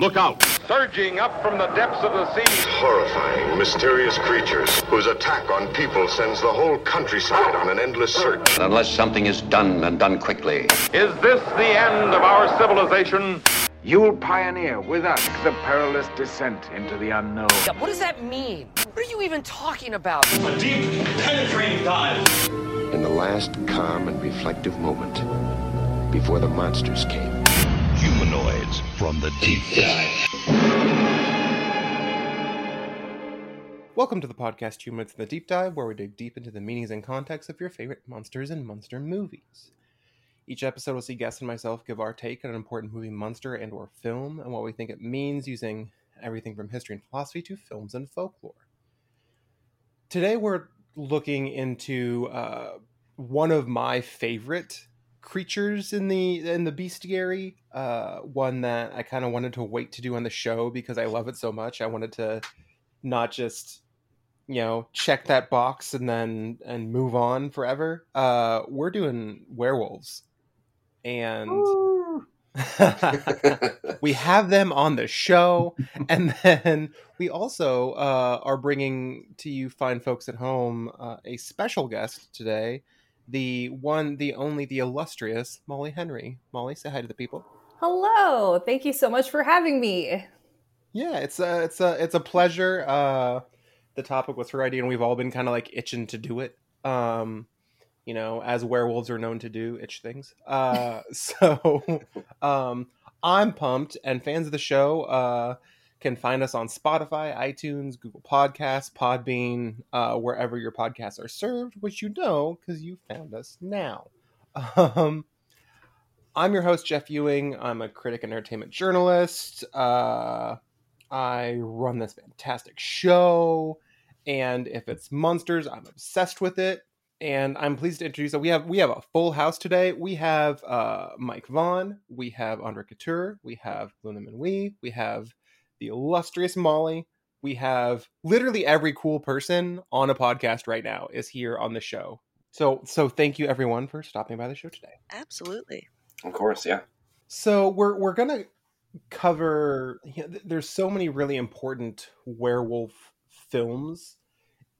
Look out! Surging up from the depths of the sea. Horrifying, mysterious creatures whose attack on people sends the whole countryside on an endless search. Unless something is done and done quickly. Is this the end of our civilization? You'll pioneer with us the perilous descent into the unknown. What does that mean? What are you even talking about? A deep, penetrating dive. In the last calm and reflective moment, before the monsters came. From the deep dive. Welcome to the podcast Humanoids from the Deep Dive, where we dig deep into the meanings and context of your favorite monsters and monster movies. Each episode we'll see guests and myself give our take on an important movie, monster, and or film, and what we think it means using everything from history and philosophy to films and folklore. Today we're looking into uh, one of my favorite creatures in the in the bestiary. Uh, one that I kind of wanted to wait to do on the show because I love it so much. I wanted to not just you know check that box and then and move on forever. Uh, we're doing werewolves, and we have them on the show, and then we also uh, are bringing to you fine folks at home uh, a special guest today. The one, the only, the illustrious Molly Henry. Molly, say hi to the people. Hello. Thank you so much for having me. Yeah, it's a it's a it's a pleasure. Uh, the topic was her idea, and we've all been kind of like itching to do it. Um, you know, as werewolves are known to do, itch things. Uh, so um, I'm pumped, and fans of the show uh, can find us on Spotify, iTunes, Google Podcasts, Podbean, uh, wherever your podcasts are served, which you know because you found us now. Um, I'm your host, Jeff Ewing. I'm a critic and entertainment journalist. Uh, I run this fantastic show, and if it's monsters, I'm obsessed with it. And I'm pleased to introduce that we have we have a full house today. We have uh, Mike Vaughn, we have Andre Couture, we have Luna Manui, we have the illustrious Molly, we have literally every cool person on a podcast right now is here on the show. So so thank you everyone for stopping by the show today. Absolutely. Of course, yeah. So we're we're gonna cover. You know, there's so many really important werewolf films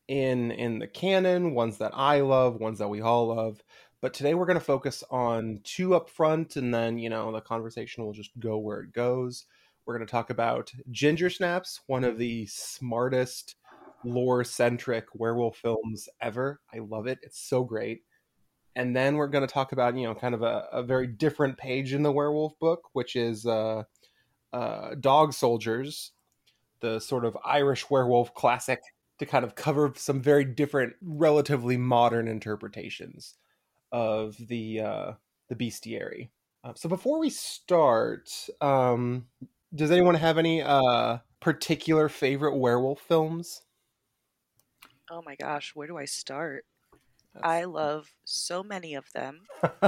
in in the canon, ones that I love, ones that we all love. But today we're gonna focus on two up front, and then you know the conversation will just go where it goes. We're gonna talk about Ginger Snaps, one of the smartest lore centric werewolf films ever. I love it. It's so great and then we're going to talk about you know kind of a, a, very different page in the werewolf book which is uh, uh, dog soldiers the sort of irish werewolf classic to kind of cover some very different relatively modern interpretations of the uh, the bestiary uh, so before we start um, does anyone have any uh, particular favorite werewolf films oh my gosh where do i start I love so many of them.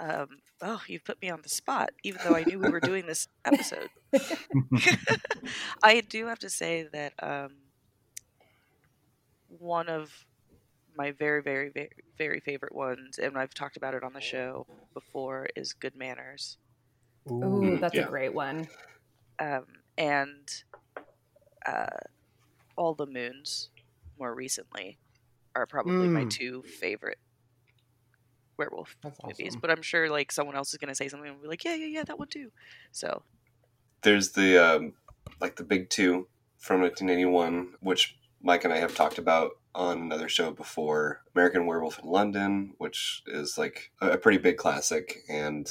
um, oh, you put me on the spot, even though I knew we were doing this episode. I do have to say that um, one of my very, very, very, very favorite ones, and I've talked about it on the show before, is Good Manners. Ooh, that's yeah. a great one. Um, and uh, All the Moons, more recently are probably mm. my two favorite werewolf That's movies. Awesome. But I'm sure like someone else is gonna say something and be like, yeah, yeah, yeah, that one too. So there's the um, like the big two from 1981, which Mike and I have talked about on another show before. American Werewolf in London, which is like a, pretty big classic, and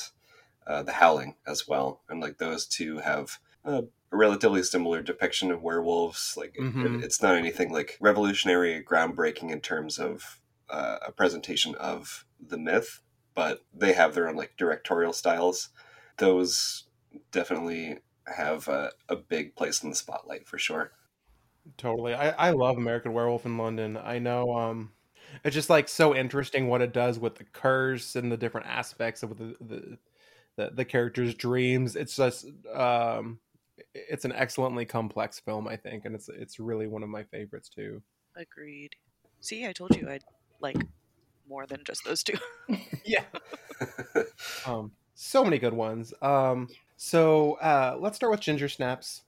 uh, The Howling as well. And like those two have a relatively similar depiction of werewolves. Like mm-hmm. it, it's not anything like revolutionary, groundbreaking in terms of uh, a presentation of the myth, but they have their own like directorial styles. Those definitely have a, a big place in the spotlight for sure. Totally, I, I love American Werewolf in London. I know um, it's just like so interesting what it does with the curse and the different aspects of the the the, the characters' dreams. It's just um, it's an excellently complex film, I think, and it's it's really one of my favorites too. Agreed. See, I told you I'd like more than just those two. yeah. um, so many good ones. Um, So uh, let's start with Ginger Snaps.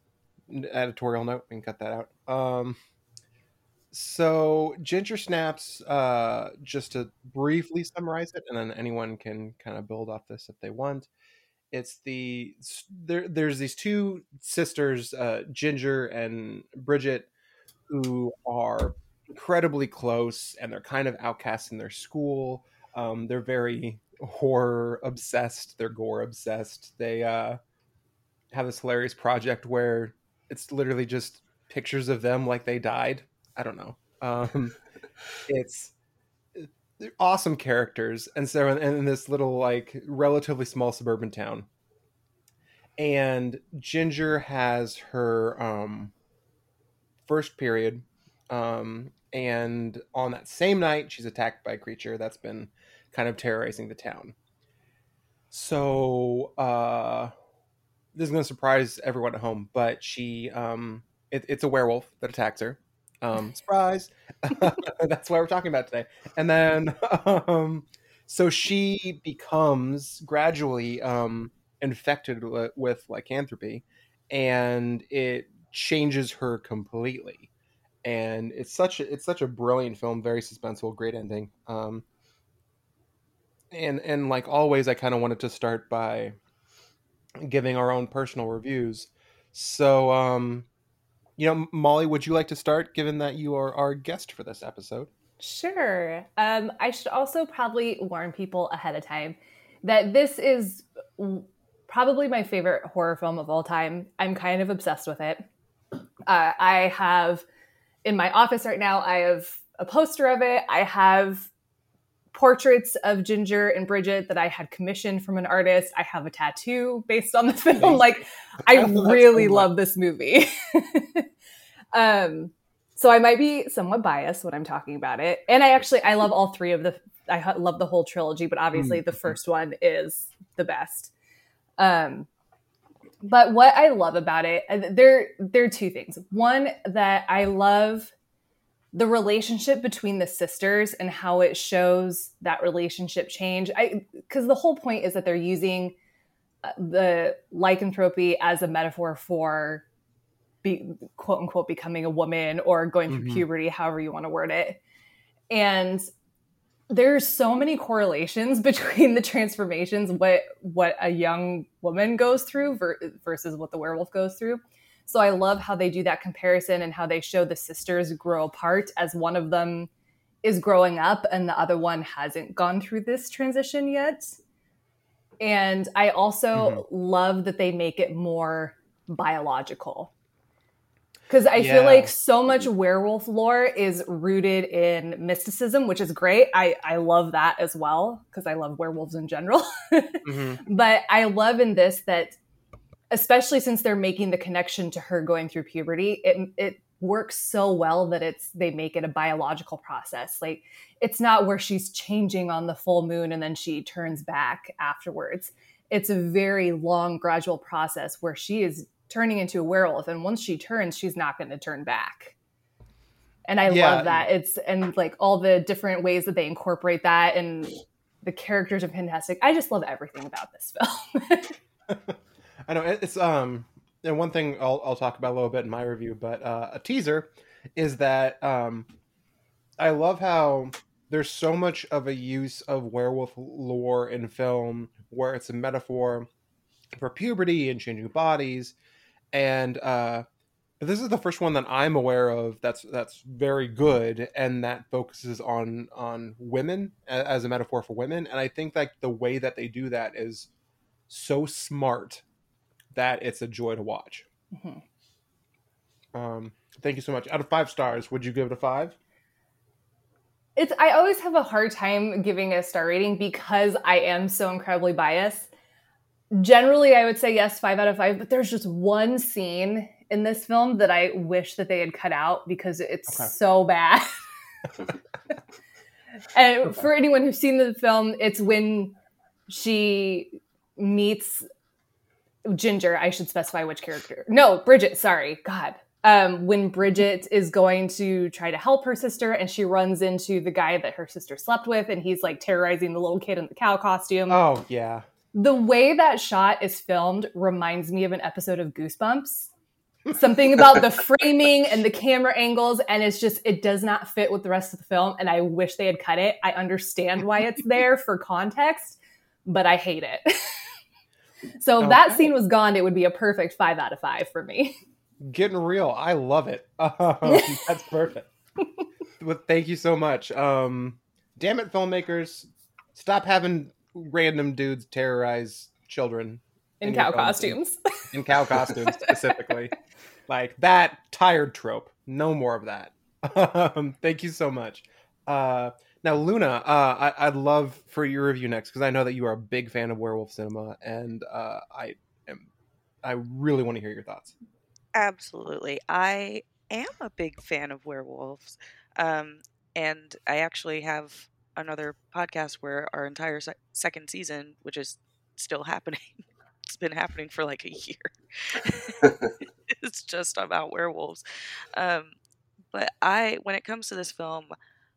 Editorial note, we can cut that out. Um, so Ginger Snaps, uh, just to briefly summarize it, and then anyone can kind of build off this if they want. It's the there. There's these two sisters, uh, Ginger and Bridget, who are incredibly close, and they're kind of outcasts in their school. Um, they're very horror obsessed. They're gore obsessed. They uh, have this hilarious project where it's literally just pictures of them like they died. I don't know. Um, it's awesome characters, and so in, in this little like relatively small suburban town, and Ginger has her um, first period, um, and on that same night, she's attacked by a creature that's been kind of terrorizing the town. So uh, this is going to surprise everyone at home, but she um, it, it's a werewolf that attacks her. Um, surprise! That's why we're talking about today. And then, um, so she becomes gradually um, infected with, with lycanthropy, and it changes her completely. And it's such a, it's such a brilliant film, very suspenseful, great ending. Um, and and like always, I kind of wanted to start by giving our own personal reviews. So, um, you know, Molly, would you like to start, given that you are our guest for this episode? Sure. Um, I should also probably warn people ahead of time that this is probably my favorite horror film of all time. I'm kind of obsessed with it. Uh, I have in my office right now. I have a poster of it. I have portraits of Ginger and Bridget that I had commissioned from an artist. I have a tattoo based on the film. Like, I really love this movie. um, so I might be somewhat biased when I'm talking about it. And I actually I love all three of the I love the whole trilogy, but obviously mm-hmm. the first one is the best. Um, but what I love about it, there there are two things. One that I love the relationship between the sisters and how it shows that relationship change. I because the whole point is that they're using uh, the lycanthropy as a metaphor for be, quote unquote becoming a woman or going through mm-hmm. puberty, however you want to word it. And there's so many correlations between the transformations what what a young woman goes through ver- versus what the werewolf goes through so I love how they do that comparison and how they show the sisters grow apart as one of them is growing up and the other one hasn't gone through this transition yet. And I also mm-hmm. love that they make it more biological. Because I yeah. feel like so much werewolf lore is rooted in mysticism, which is great. I, I love that as well, because I love werewolves in general. mm-hmm. But I love in this that especially since they're making the connection to her going through puberty it it works so well that it's they make it a biological process. Like it's not where she's changing on the full moon and then she turns back afterwards. It's a very long gradual process where she is turning into a werewolf and once she turns she's not going to turn back. And i yeah. love that. It's and like all the different ways that they incorporate that and the characters are fantastic. I just love everything about this film I know it's um and one thing I'll I'll talk about a little bit in my review, but uh, a teaser is that um I love how there's so much of a use of werewolf lore in film where it's a metaphor for puberty and changing bodies. And uh this is the first one that I'm aware of that's that's very good and that focuses on on women as a metaphor for women. And I think like the way that they do that is so smart that it's a joy to watch. Mm-hmm. Um, thank you so much. Out of five stars, would you give it a five? It's I always have a hard time giving a star rating because I am so incredibly biased. Generally, I would say yes, five out of five. But there's just one scene in this film that I wish that they had cut out because it's okay. so bad. and for anyone who's seen the film, it's when she meets Ginger, I should specify which character. No, Bridget, sorry. God. Um, when Bridget is going to try to help her sister and she runs into the guy that her sister slept with and he's like terrorizing the little kid in the cow costume. Oh, yeah. The way that shot is filmed reminds me of an episode of Goosebumps. Something about the framing and the camera angles, and it's just, it does not fit with the rest of the film. And I wish they had cut it. I understand why it's there for context, but I hate it. so if that scene was gone, it would be a perfect five out of five for me. Getting real. I love it. Um, that's perfect. well, thank you so much. Um, damn it, filmmakers. Stop having random dudes terrorize children In your cow costumes. In cow costumes, specifically. like that tired trope. No more of that. Um, thank you so much. Uh, now, Luna, uh, I, I'd love for your review next because I know that you are a big fan of werewolf cinema, and uh, I am. I really want to hear your thoughts. Absolutely. I am a big fan of werewolves. Um, and I actually have another podcast where our entire se- second season, which is still happening, it's been happening for like a year. it's just about werewolves. Um, but I, when it comes to this film,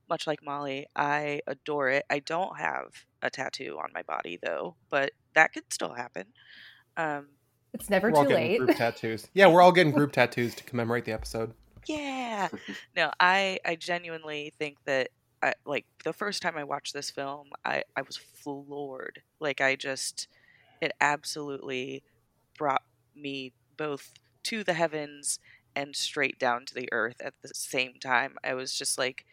much like Molly, I adore it. I don't have a tattoo on my body though, but that could still happen. Um, It's never we're all too getting late. group tattoos. Yeah, we're all getting group tattoos to commemorate the episode. yeah no i i genuinely think that I, like the first time i watched this film i i was floored like i just it absolutely brought me both to the heavens and straight down to the earth at the same time i was just like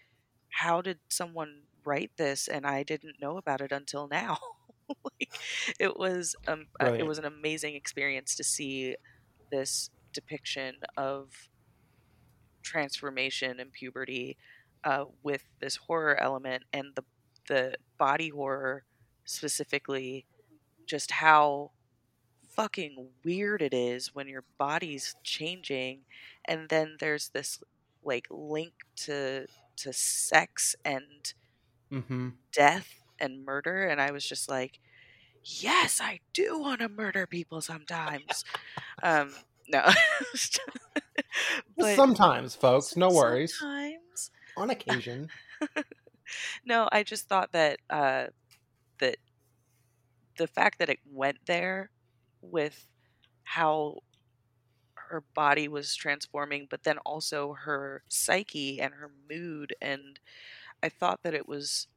how did someone write this and i didn't know about it until now? Like, it was um uh, it was an amazing experience to see this depiction of transformation and puberty uh, with this horror element and the the body horror specifically just how fucking weird it is when your body's changing and then there's this like link to to sex and Mm-hmm. death and murder and i was just like yes i do want to murder people sometimes um no But Sometimes, folks, no worries. sometimes On occasion. no i just thought that uh that the fact that it went there with how her body was transforming but then also her psyche and her mood and i thought that it was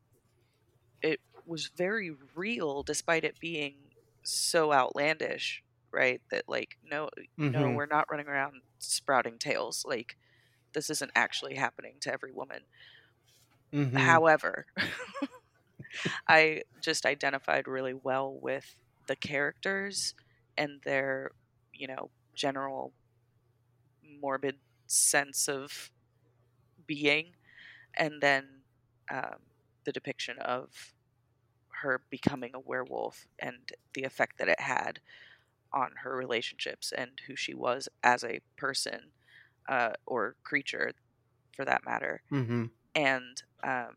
it was very real despite it being so outlandish right that like no no Mhm. we're not running around sprouting tails like this isn't actually happening to every woman Mhm. However, I just identified really well with the characters and their, you know, general morbid sense of being, and then um, the depiction of her becoming a werewolf and the effect that it had on her relationships and who she was as a person uh, or creature, for that matter Mhm. and um,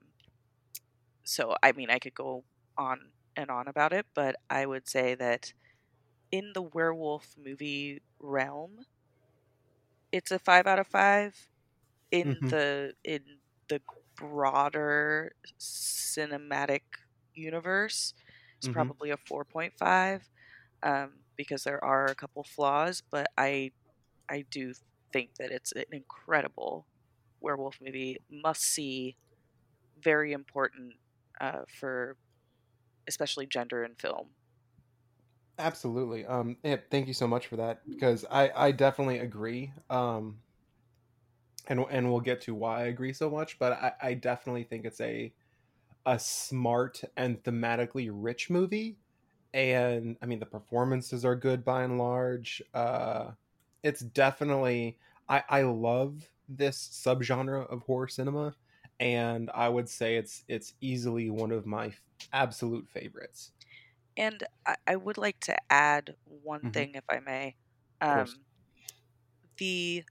so I mean I could go on and on about it, but I would say that in the werewolf movie realm, it's a five out of five. In Mhm. the in the broader cinematic universe, it's Mhm. probably a four point five um, because there are a couple flaws, but I I do think that it's an incredible werewolf movie, must see, very important uh, for especially gender in film. Absolutely. Um, thank you so much for that because I, I definitely agree. Um, and and we'll get to why I agree so much, but I, I definitely think it's a a smart and thematically rich movie. And I mean, the performances are good by and large. Uh, it's definitely I I love this subgenre of horror cinema, and I would say it's it's easily one of my absolute favorites. And I, I would like to add one Mhm. thing, if I may. Um, the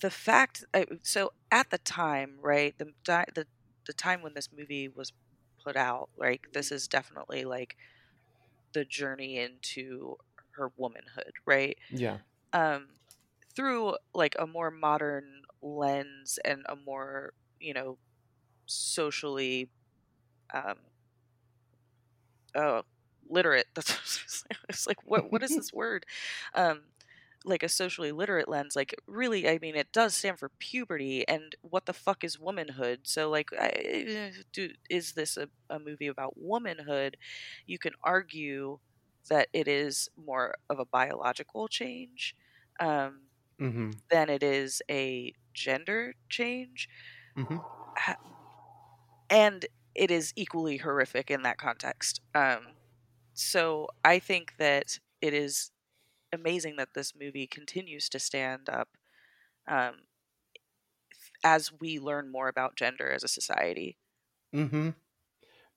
the fact uh, so at the time, right the the the time when this movie was put out, like this is definitely like the journey into her womanhood, right? Yeah. um, through like a more modern lens and a more you know socially um, oh literate. That's it's like what what is this word? Um, like a socially literate lens like really i mean it does stand for puberty and what the fuck is womanhood so like I, do, is this a, a movie about womanhood you can argue that it is more of a biological change um, mm-hmm. than it is a gender change mm-hmm. and it is equally horrific in that context um, so i think that it is amazing that this movie continues to stand up um, as we learn more about gender as a society. Mm-hmm.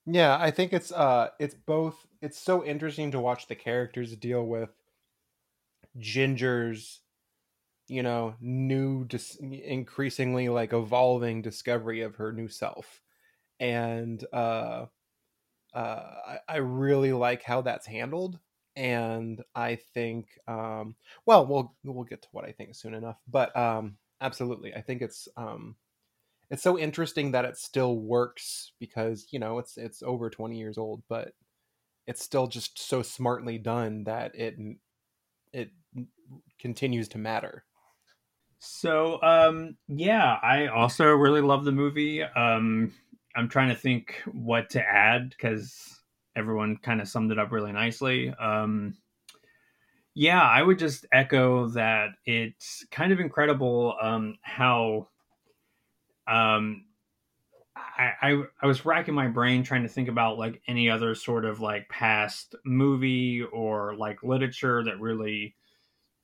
Yeah, I think it's uh, it's both. It's so interesting to watch the characters deal with Ginger's, you know, new, dis- increasingly like evolving discovery of her new self, and uh, uh, I, I really like how that's handled and I think, um, well, we'll we'll get to what I think soon enough. But um, absolutely, I think it's um, it's so interesting that it still works because you know it's it's over twenty years old, but it's still just so smartly done that it it continues to matter. So um, yeah, I also really love the movie. Um, I'm trying to think what to add because everyone kind of summed it up really nicely. Um, yeah, I would just echo that it's kind of incredible um, how um, I, I, I was racking my brain trying to think about like any other sort of like past movie or like literature that really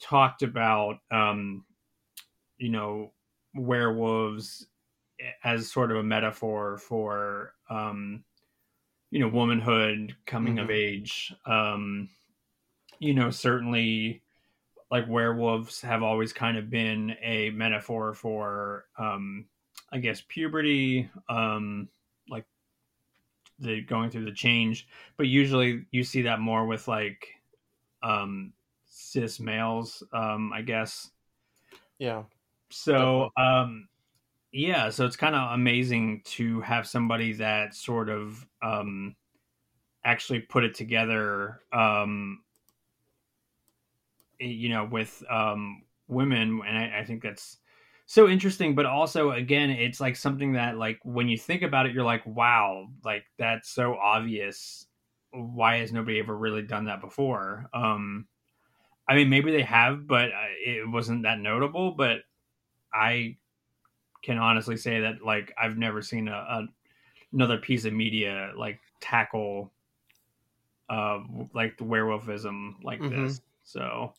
talked about um, you know werewolves as sort of a metaphor for um, you know womanhood coming mm-hmm. of age. Um you know certainly like werewolves have always kind of been a metaphor for um i guess puberty um like the going through the change. But usually you see that more with like um cis males um i guess. Yeah so um yeah so it's kind of amazing to have somebody that sort of um actually put it together um you know with um women and I, I think that's so interesting but also again it's like something that like when you think about it you're like wow like that's so obvious. Why has nobody ever really done that before? Um i mean maybe they have but uh, it wasn't that notable but i can honestly say that like I've never seen a, a another piece of media like tackle uh like the werewolfism like mm-hmm. this. So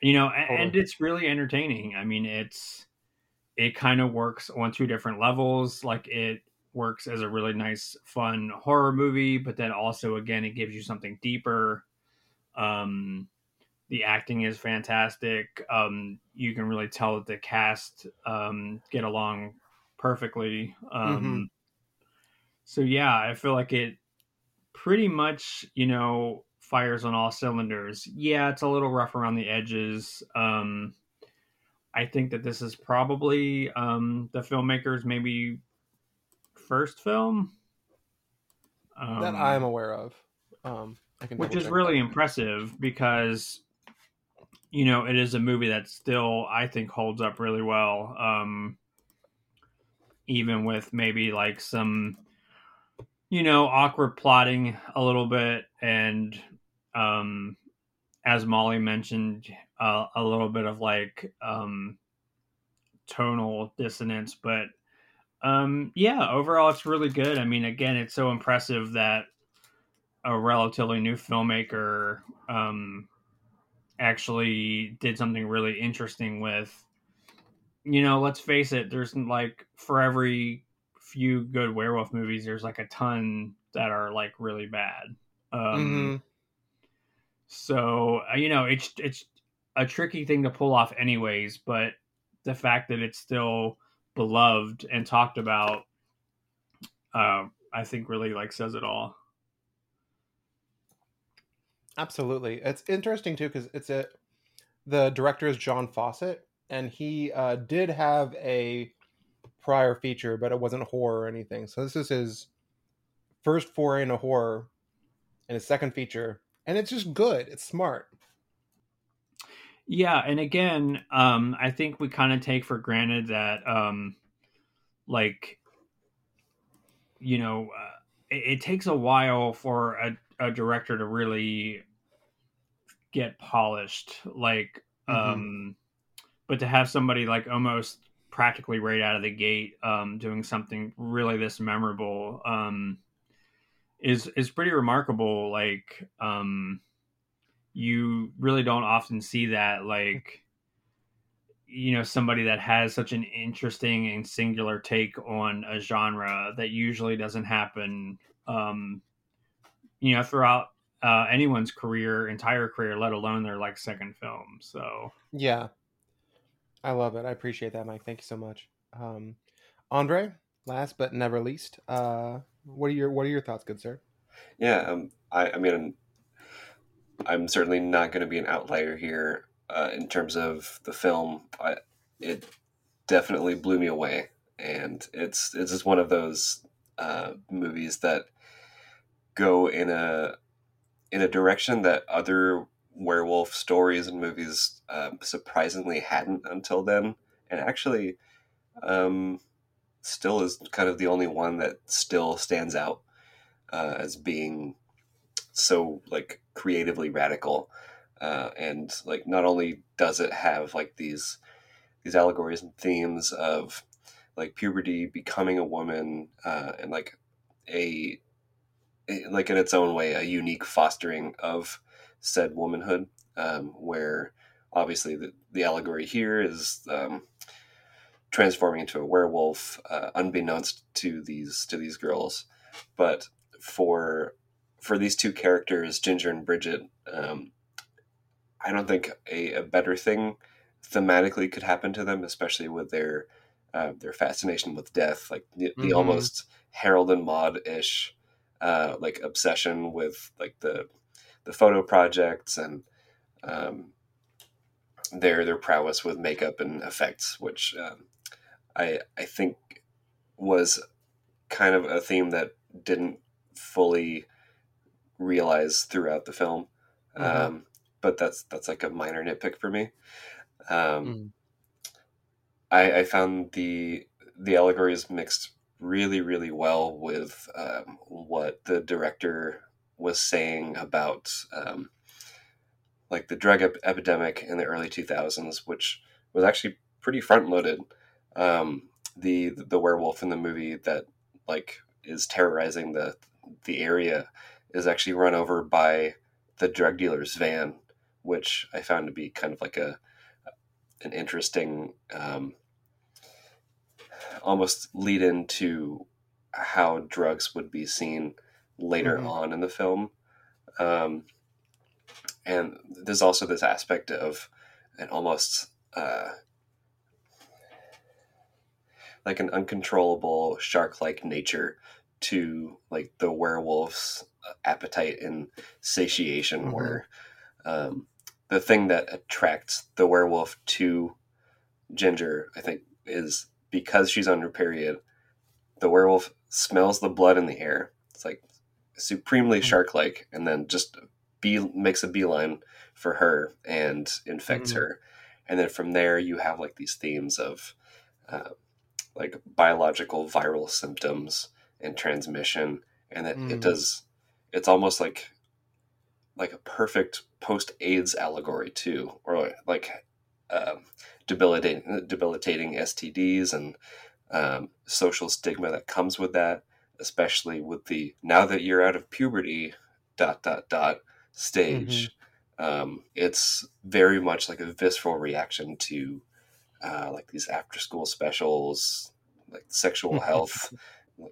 you know, and, and it's really entertaining. I mean, it's it kind of works on two different levels. Like it works as a really nice, fun horror movie, but then also again it gives you something deeper. Um the acting is fantastic. Um, you can really tell that the cast um, get along perfectly. Um, mm-hmm. So yeah, I feel like it pretty much, you know, fires on all cylinders. Yeah, it's a little rough around the edges. Um, I think that this is probably um, the filmmaker's maybe first film that I'm aware of. Um, which is really impressive because you know, it is a movie that still I think holds up really well. Um, even with maybe like some, you know, awkward plotting a little bit, and um, as Molly mentioned, uh, a little bit of like um, tonal dissonance, but um, yeah, overall it's really good. I mean, again, it's so impressive that a relatively new filmmaker um, actually did something really interesting with you know let's face it there's like for every few good werewolf movies there's like a ton that are like really bad um mm-hmm. so uh, you know it's it's a tricky thing to pull off anyways but the fact that it's still beloved and talked about uh, i think really like says it all Absolutely, it's interesting too because it's a the director is John Fawcett, and he uh, did have a prior feature, but it wasn't horror or anything. So this is his first foray into horror, and his second feature, and it's just good. It's smart. Yeah, and again, um, I think we kind of take for granted that, um, like, you know, uh, it, it, takes a while for a, a, director to really get polished. Like, mm-hmm. um, but to have somebody like almost practically right out of the gate um, doing something really this memorable um, is is pretty remarkable. Like, um, you really don't often see that like you know somebody that has such an interesting and singular take on a genre that usually doesn't happen um you know throughout uh anyone's career entire career let alone their like second film so. Yeah. I love it. I appreciate that mike. Thank you so much. Um andre last but never least uh what are your what are your thoughts good sir? Yeah um i i mean I'm certainly not going to be an outlier here uh, in terms of the film. I, it definitely blew me away, and it's it's just one of those uh, movies that go in a in a direction that other werewolf stories and movies uh, surprisingly hadn't until then, and actually um, still is kind of the only one that still stands out uh, as being so like creatively radical. Uh, and like not only does it have like these these allegories and themes of like puberty becoming a woman uh, and like a, like in its own way a unique fostering of said womanhood um, where obviously the, the allegory here is um, transforming into a werewolf uh, unbeknownst to these to these girls but for for these two characters, Ginger and Bridget, um, I don't think a, a, better thing thematically could happen to them, especially with their uh, their fascination with death, like the, mm-hmm. the almost Harold and Maude ish, uh, like obsession with like the the photo projects and um, their their prowess with makeup and effects, which um, I I think was kind of a theme that didn't fully realize throughout the film. Mm-hmm. Um, but that's that's like a minor nitpick for me. Um, mm. I, I, found the the allegories mixed really really well with um, what the director was saying about um, like the drug ep- epidemic in the early 2000s, which was actually pretty front loaded. Um, the the werewolf in the movie that like is terrorizing the the area is actually run over by the drug dealer's van, which I found to be kind of like a an interesting um, almost lead into how drugs would be seen later mm-hmm. on in the film. Um, and there's also this aspect of an almost uh, like an uncontrollable shark-like nature to like the werewolf's appetite and satiation mm-hmm. where um, the thing that attracts the werewolf to ginger i think is because she's on her period the werewolf smells the blood in the air it's like supremely mm-hmm. shark-like and then just be makes a beeline for her and infects mm-hmm. her and then from there you have like these themes of uh, like biological viral symptoms and transmission and that mm. it does it's almost like like a perfect post AIDS allegory too, or like um, debilitating debilitating STDs and um, social stigma that comes with that, especially with the now that you're out of puberty dot dot dot stage. Mm-hmm. Um, it's very much like a visceral reaction to uh, like these after school specials, like sexual health,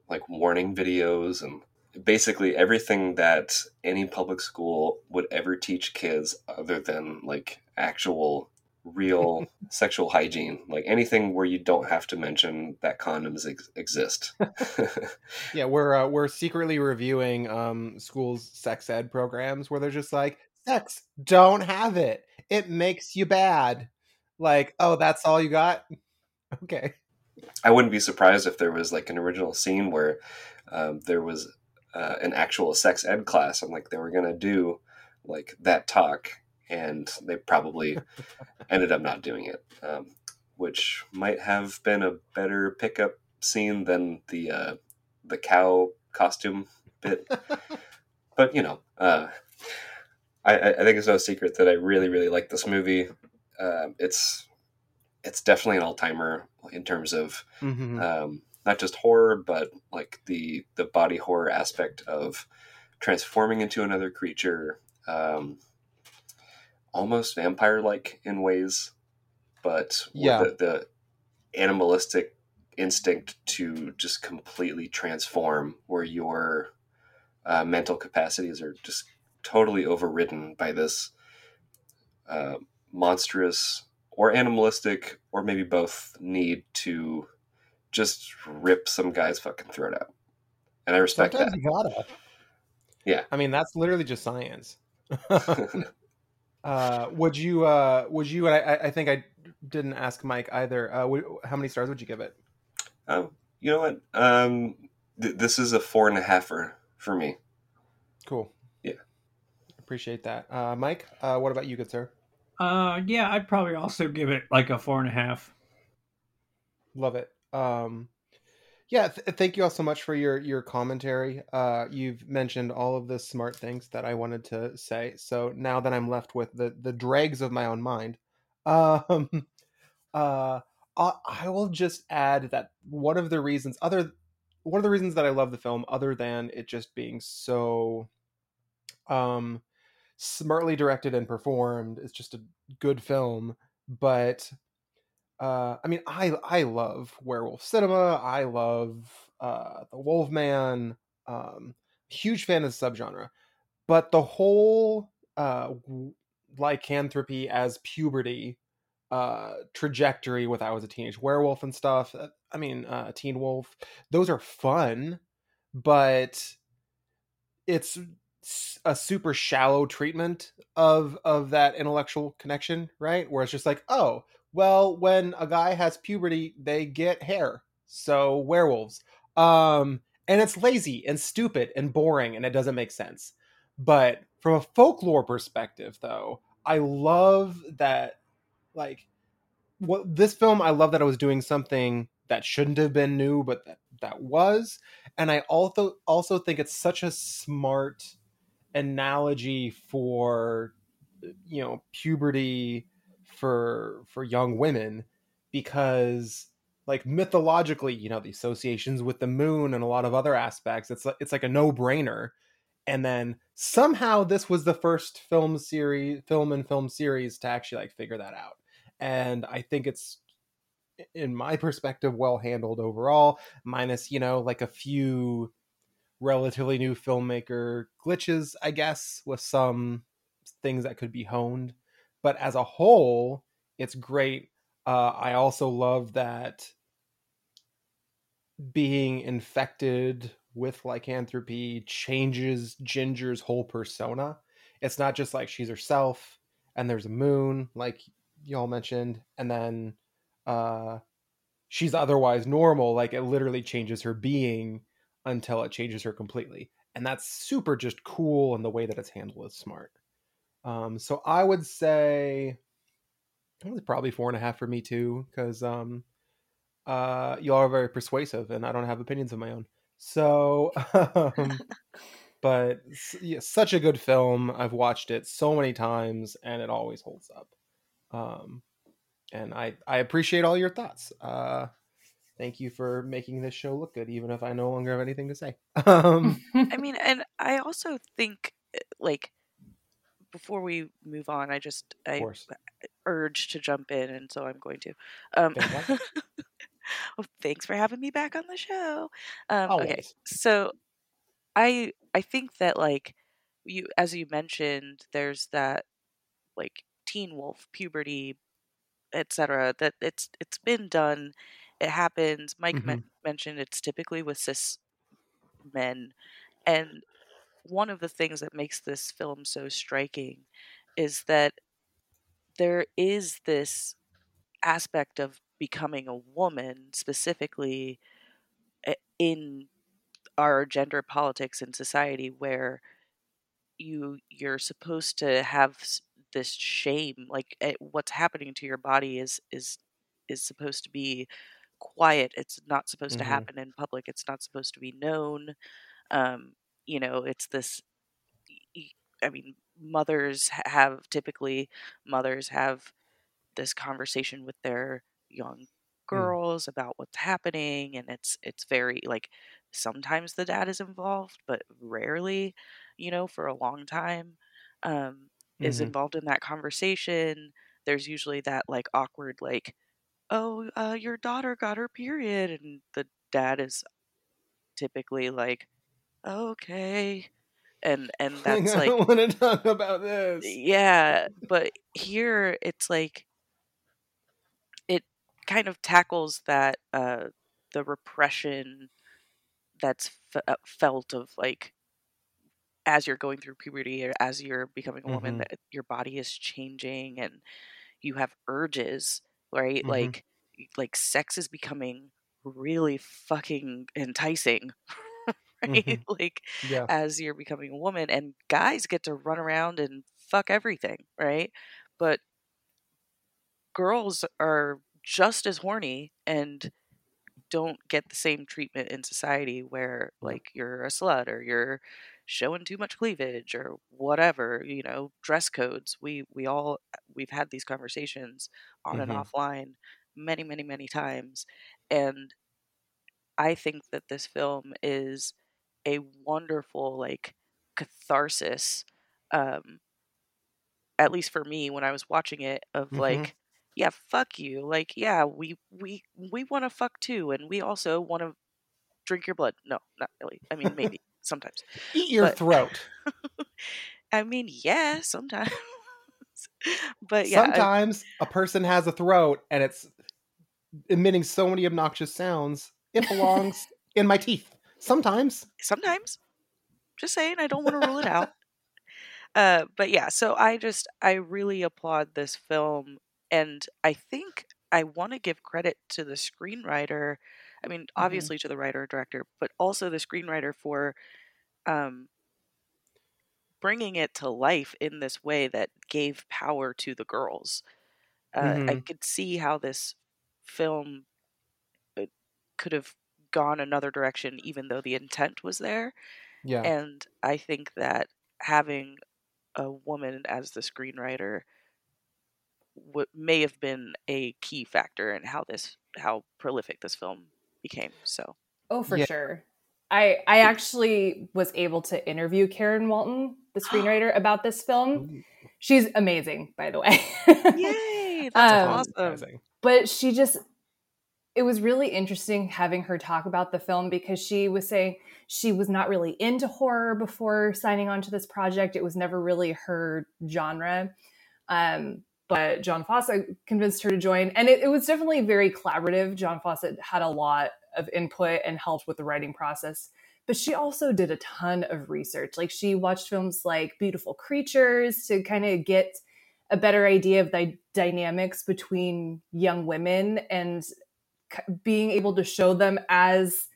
like warning videos and basically everything that any public school would ever teach kids other than like actual real sexual hygiene. Like anything where you don't have to mention that condoms ex- exist. Yeah we're uh, we're secretly reviewing um schools sex ed programs where they're just like sex don't have it. It makes you bad. Like oh that's all you got? Okay. I wouldn't be surprised if there was like an original scene where um, there was uh, an actual sex ed class and like they were gonna do like that talk, and they probably ended up not doing it, um, which might have been a better pickup scene than the uh, the cow costume bit. but you know, uh, I, I think it's no secret that I really really like this movie. Uh, it's it's definitely an all timer in terms of Mhm. um, not just horror, but like the the body horror aspect of transforming into another creature, um, almost vampire like in ways, but with Yeah. the, the animalistic instinct to just completely transform, where your uh, mental capacities are just totally overridden by this uh, monstrous or animalistic or maybe both need to just rip some guy's fucking throat out. And I respect Sometimes that. you gotta. Yeah. I mean, that's literally just science. uh, would you? Uh, would you? And I, I- I think I didn't ask Mike either. Uh, would, how many stars would you give it? Um, you know what? Um, th- this is a four and a halfer for me. Cool. Yeah. Appreciate that. Uh, Mike, uh, what about you, good sir? Uh, yeah, I'd probably also give it like a four and a half. Love it. Um, yeah, th- thank you all so much for your your commentary. Uh, you've mentioned all of the smart things that I wanted to say. So now that I'm left with the the dregs of my own mind, um, uh, I, I will just add that one of the reasons, other one of the reasons that I love the film, other than it just being so, um, smartly directed and performed, it's just a good film. But uh i mean i i love werewolf cinema i love uh the wolfman um huge fan of the subgenre but the whole uh lycanthropy as puberty uh trajectory with i was a teenage werewolf and stuff uh, i mean uh teen wolf those are fun but it's a super shallow treatment of of that intellectual connection right? Where it's just like oh well when a guy has puberty they get hair. So werewolves. Um and it's lazy and stupid and boring and it doesn't make sense. But from a folklore perspective though i love that like what this film i love that i was doing something that shouldn't have been new but that that was. And i also also think it's such a smart analogy for you know puberty for for young women because like mythologically you know the associations with the moon and a lot of other aspects it's like it's like a no-brainer. And then somehow this was the first film series film and film series to actually like figure that out. And i think it's in my perspective well handled overall minus you know like a few relatively new filmmaker glitches i guess with some things that could be honed but as a whole it's great. Uh, i also love that being infected with lycanthropy changes ginger's whole persona. It's not just like she's herself and there's a moon like y'all mentioned and then uh she's otherwise normal like it literally changes her being until it changes her completely. And that's super just cool and the way that it's handled is smart um so i would say it was probably four and a half for me too because um uh y'all are very persuasive and i don't have opinions of my own. So um but yeah, such a good film. I've watched it so many times and it always holds up. Um and i i appreciate all your thoughts. Uh thank you for making this show look good even if i no longer have anything to say. Um I mean, and I also think uh, like before we move on, I just I urge to jump in, and so I'm going to. Um, well, thanks for having me back on the show. Um, okay, so I I think that like you as you mentioned, there's that like teen wolf puberty, etc. That it's it's been done. It happens. Mike men- mentioned it's typically with cis men, and one of the things that makes this film so striking is that there is this aspect of becoming a woman specifically in our gender politics in society where you you're supposed to have this shame like eh, what's happening to your body is is is supposed to be quiet. It's not supposed mm-hmm. to happen in public. It's not supposed to be known. Um you know it's this i mean mothers have typically mothers have this conversation with their young mm. girls mm. about what's happening and it's it's very like sometimes the dad is involved but rarely you know for a long time um mm-hmm. is involved in that conversation there's usually that like awkward like oh uh, your daughter got her period and the dad is typically like okay and and that's I like don't want to talk about this yeah but here it's like it kind of tackles that uh the repression that's f- uh, felt of like as you're going through puberty or as you're becoming a woman mm-hmm. that your body is changing and you have urges right mm-hmm. like like sex is becoming really fucking enticing right mm-hmm. like yeah. as you're becoming a woman and guys get to run around and fuck everything right but girls are just as horny and don't get the same treatment in society where like you're a slut or you're showing too much cleavage or whatever you know dress codes we we all we've had these conversations on mm-hmm. and offline many many many times and i think that this film is a wonderful like catharsis um at least for me when i was watching it of mm-hmm. like yeah, fuck you. Like, yeah, we we we want to fuck too, and we also want to drink your blood. No, not really. I mean, maybe sometimes. Eat your but, throat. I mean, yeah, sometimes. but yeah, sometimes I, a person has a throat and it's emitting so many obnoxious sounds. It belongs in my teeth. Sometimes. Sometimes. Just saying, I don't want to rule it out. Uh, but yeah, so I just I really applaud this film and I think I want to give credit to the screenwriter. I mean, mm-hmm. obviously mm-hmm. to the writer director, but also the screenwriter for um, bringing it to life in this way that gave power to the girls. Uh, mm-hmm. I could see how this film uh, could have gone another direction, even though the intent was there. Yeah. And I think that having a woman as the screenwriter what may have been a key factor in how this how prolific this film became. So, oh, for yeah. sure. I I actually was able to interview Karen Walton, the screenwriter, about this film. She's amazing, by the way. Yay! That's um, awesome. But she just it was really interesting having her talk about the film because she was saying she was not really into horror before signing on to this project. It was never really her genre. Um, but John Fawcett convinced her to join. And it, it, was definitely very collaborative. John Fawcett had a lot of input and helped with the writing process. But she also did a ton of research. Like she watched films like Beautiful Creatures to kind of get a better idea of the dynamics between young women and being able to show them as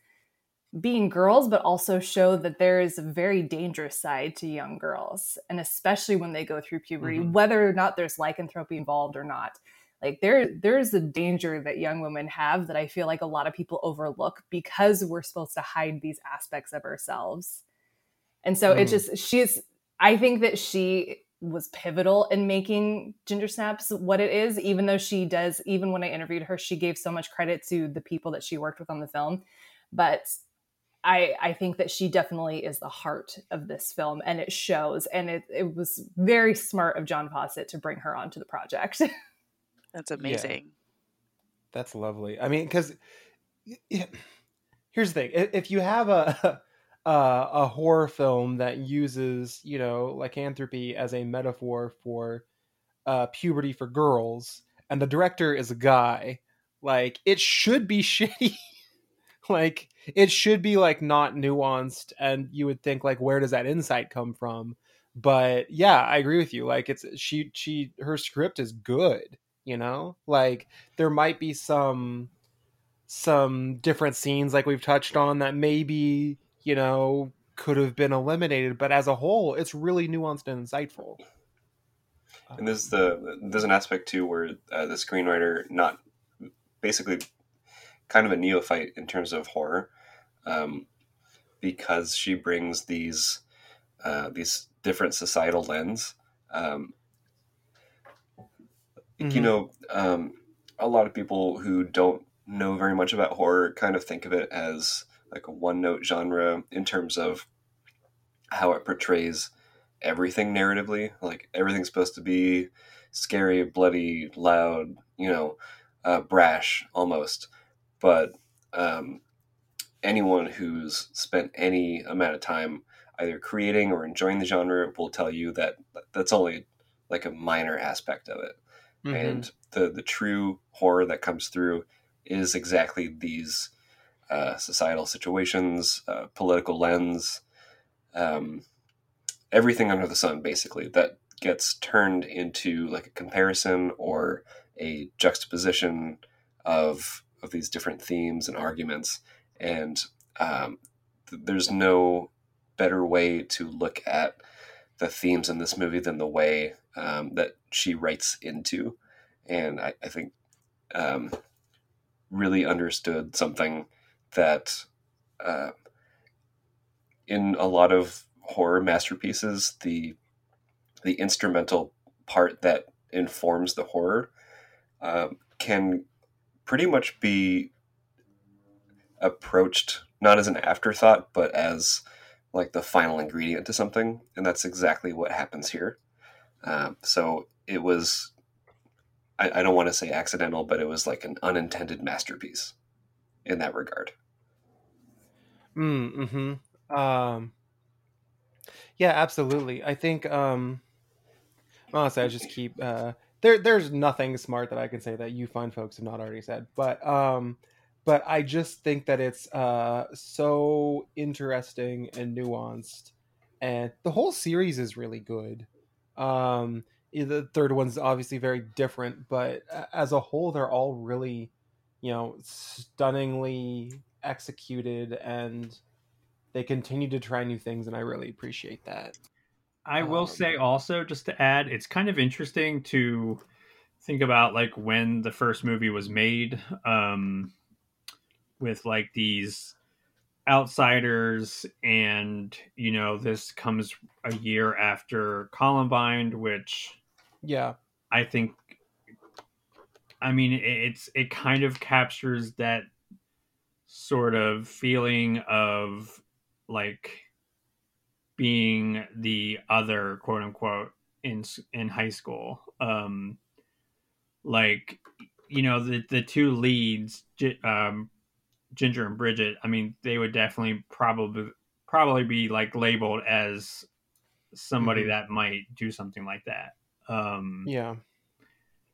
being girls, but also show that there is a very dangerous side to young girls, and especially when they go through puberty, mm-hmm. whether or not there's lycanthropy involved or not. Like there, there's a danger that young women have that I feel like a lot of people overlook because we're supposed to hide these aspects of ourselves. And so mm. it just she's. I think that she was pivotal in making Ginger Snaps what it is, even though she does, even when I interviewed her, she gave so much credit to the people that she worked with on the film. But I, I think that she definitely is the heart of this film and it shows. And it, it was very smart of John Fawcett to bring her onto the project. That's amazing. Yeah. That's lovely. I mean, because yeah, here's the thing if you have a, a, a horror film that uses, you know, lycanthropy as a metaphor for uh, puberty for girls, and the director is a guy, like it should be shitty. Like it should be like not nuanced and you would think like where does that insight come from? But yeah i agree with you. Like it's she she her script is good you know? Like there might be some some different scenes like we've touched on that maybe you know could have been eliminated, but as a whole, it's really nuanced and insightful. And there's the there's an aspect too where uh, the screenwriter not basically kind of a neophyte in terms of horror, um, because she brings these uh, these different societal lens. Um, You Mhm. know, um, a lot of people who don't know very much about horror kind of think of it as like a one note genre in terms of how it portrays everything narratively. Like everything's supposed to be scary, bloody, loud, you know, uh, brash almost. But um, anyone who's spent any amount of time either creating or enjoying the genre will tell you that that's only like a minor aspect of it. Mhm. And the the true horror that comes through is exactly these uh, societal situations, uh, political lens, um, everything under the sun, basically that gets turned into like a comparison or a juxtaposition of of these different themes and arguments, and um, th- there's no better way to look at the themes in this movie than the way um, that she writes into, and I, I think um, really understood something that uh, in a lot of horror masterpieces, the the instrumental part that informs the horror um, can pretty much be approached not as an afterthought, but as like the final ingredient to something, and that's exactly what happens here. Um, so it was, I, I don't want to say accidental, but it was like an unintended masterpiece in that regard. Mm, hmm Um, yeah, absolutely. I think um, honestly, I just keep uh, there. There's nothing smart that I can say that you fine folks have not already said, but um, but I just think that it's uh so interesting and nuanced, and the whole series is really good. Um, the third one's obviously very different, but as a whole, they're all really, you know, stunningly executed and they continue to try new things and i really appreciate that. I will say also, just to add, it's kind of interesting to think about like when the first movie was made, um, with like these outsiders, and you know, this comes a year after Columbine, which yeah. I think, I mean, it's it kind of captures that sort of feeling of like being the other quote unquote in in high school. Um like you know the the two leads um ginger and bridget i mean they would definitely probably probably be like labeled as somebody Mhm. that might do something like that. Um yeah.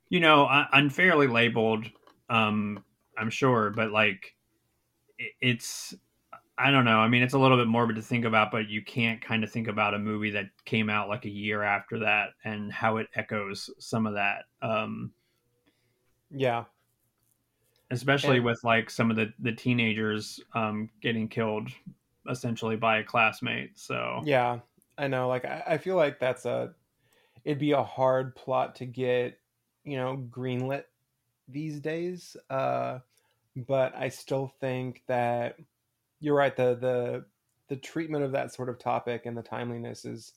you know unfairly labeled um i'm sure but like it's i don't know. I mean it's a little bit morbid to think about but you can't kind of think about a movie that came out like a year after that and how it echoes some of that um yeah. especially And- with like some of the the teenagers um getting killed essentially by a classmate so. Yeah i know like I, I feel like that's a it'd be a hard plot to get you know greenlit these days uh but i still think that you're right the the the treatment of that sort of topic and the timeliness is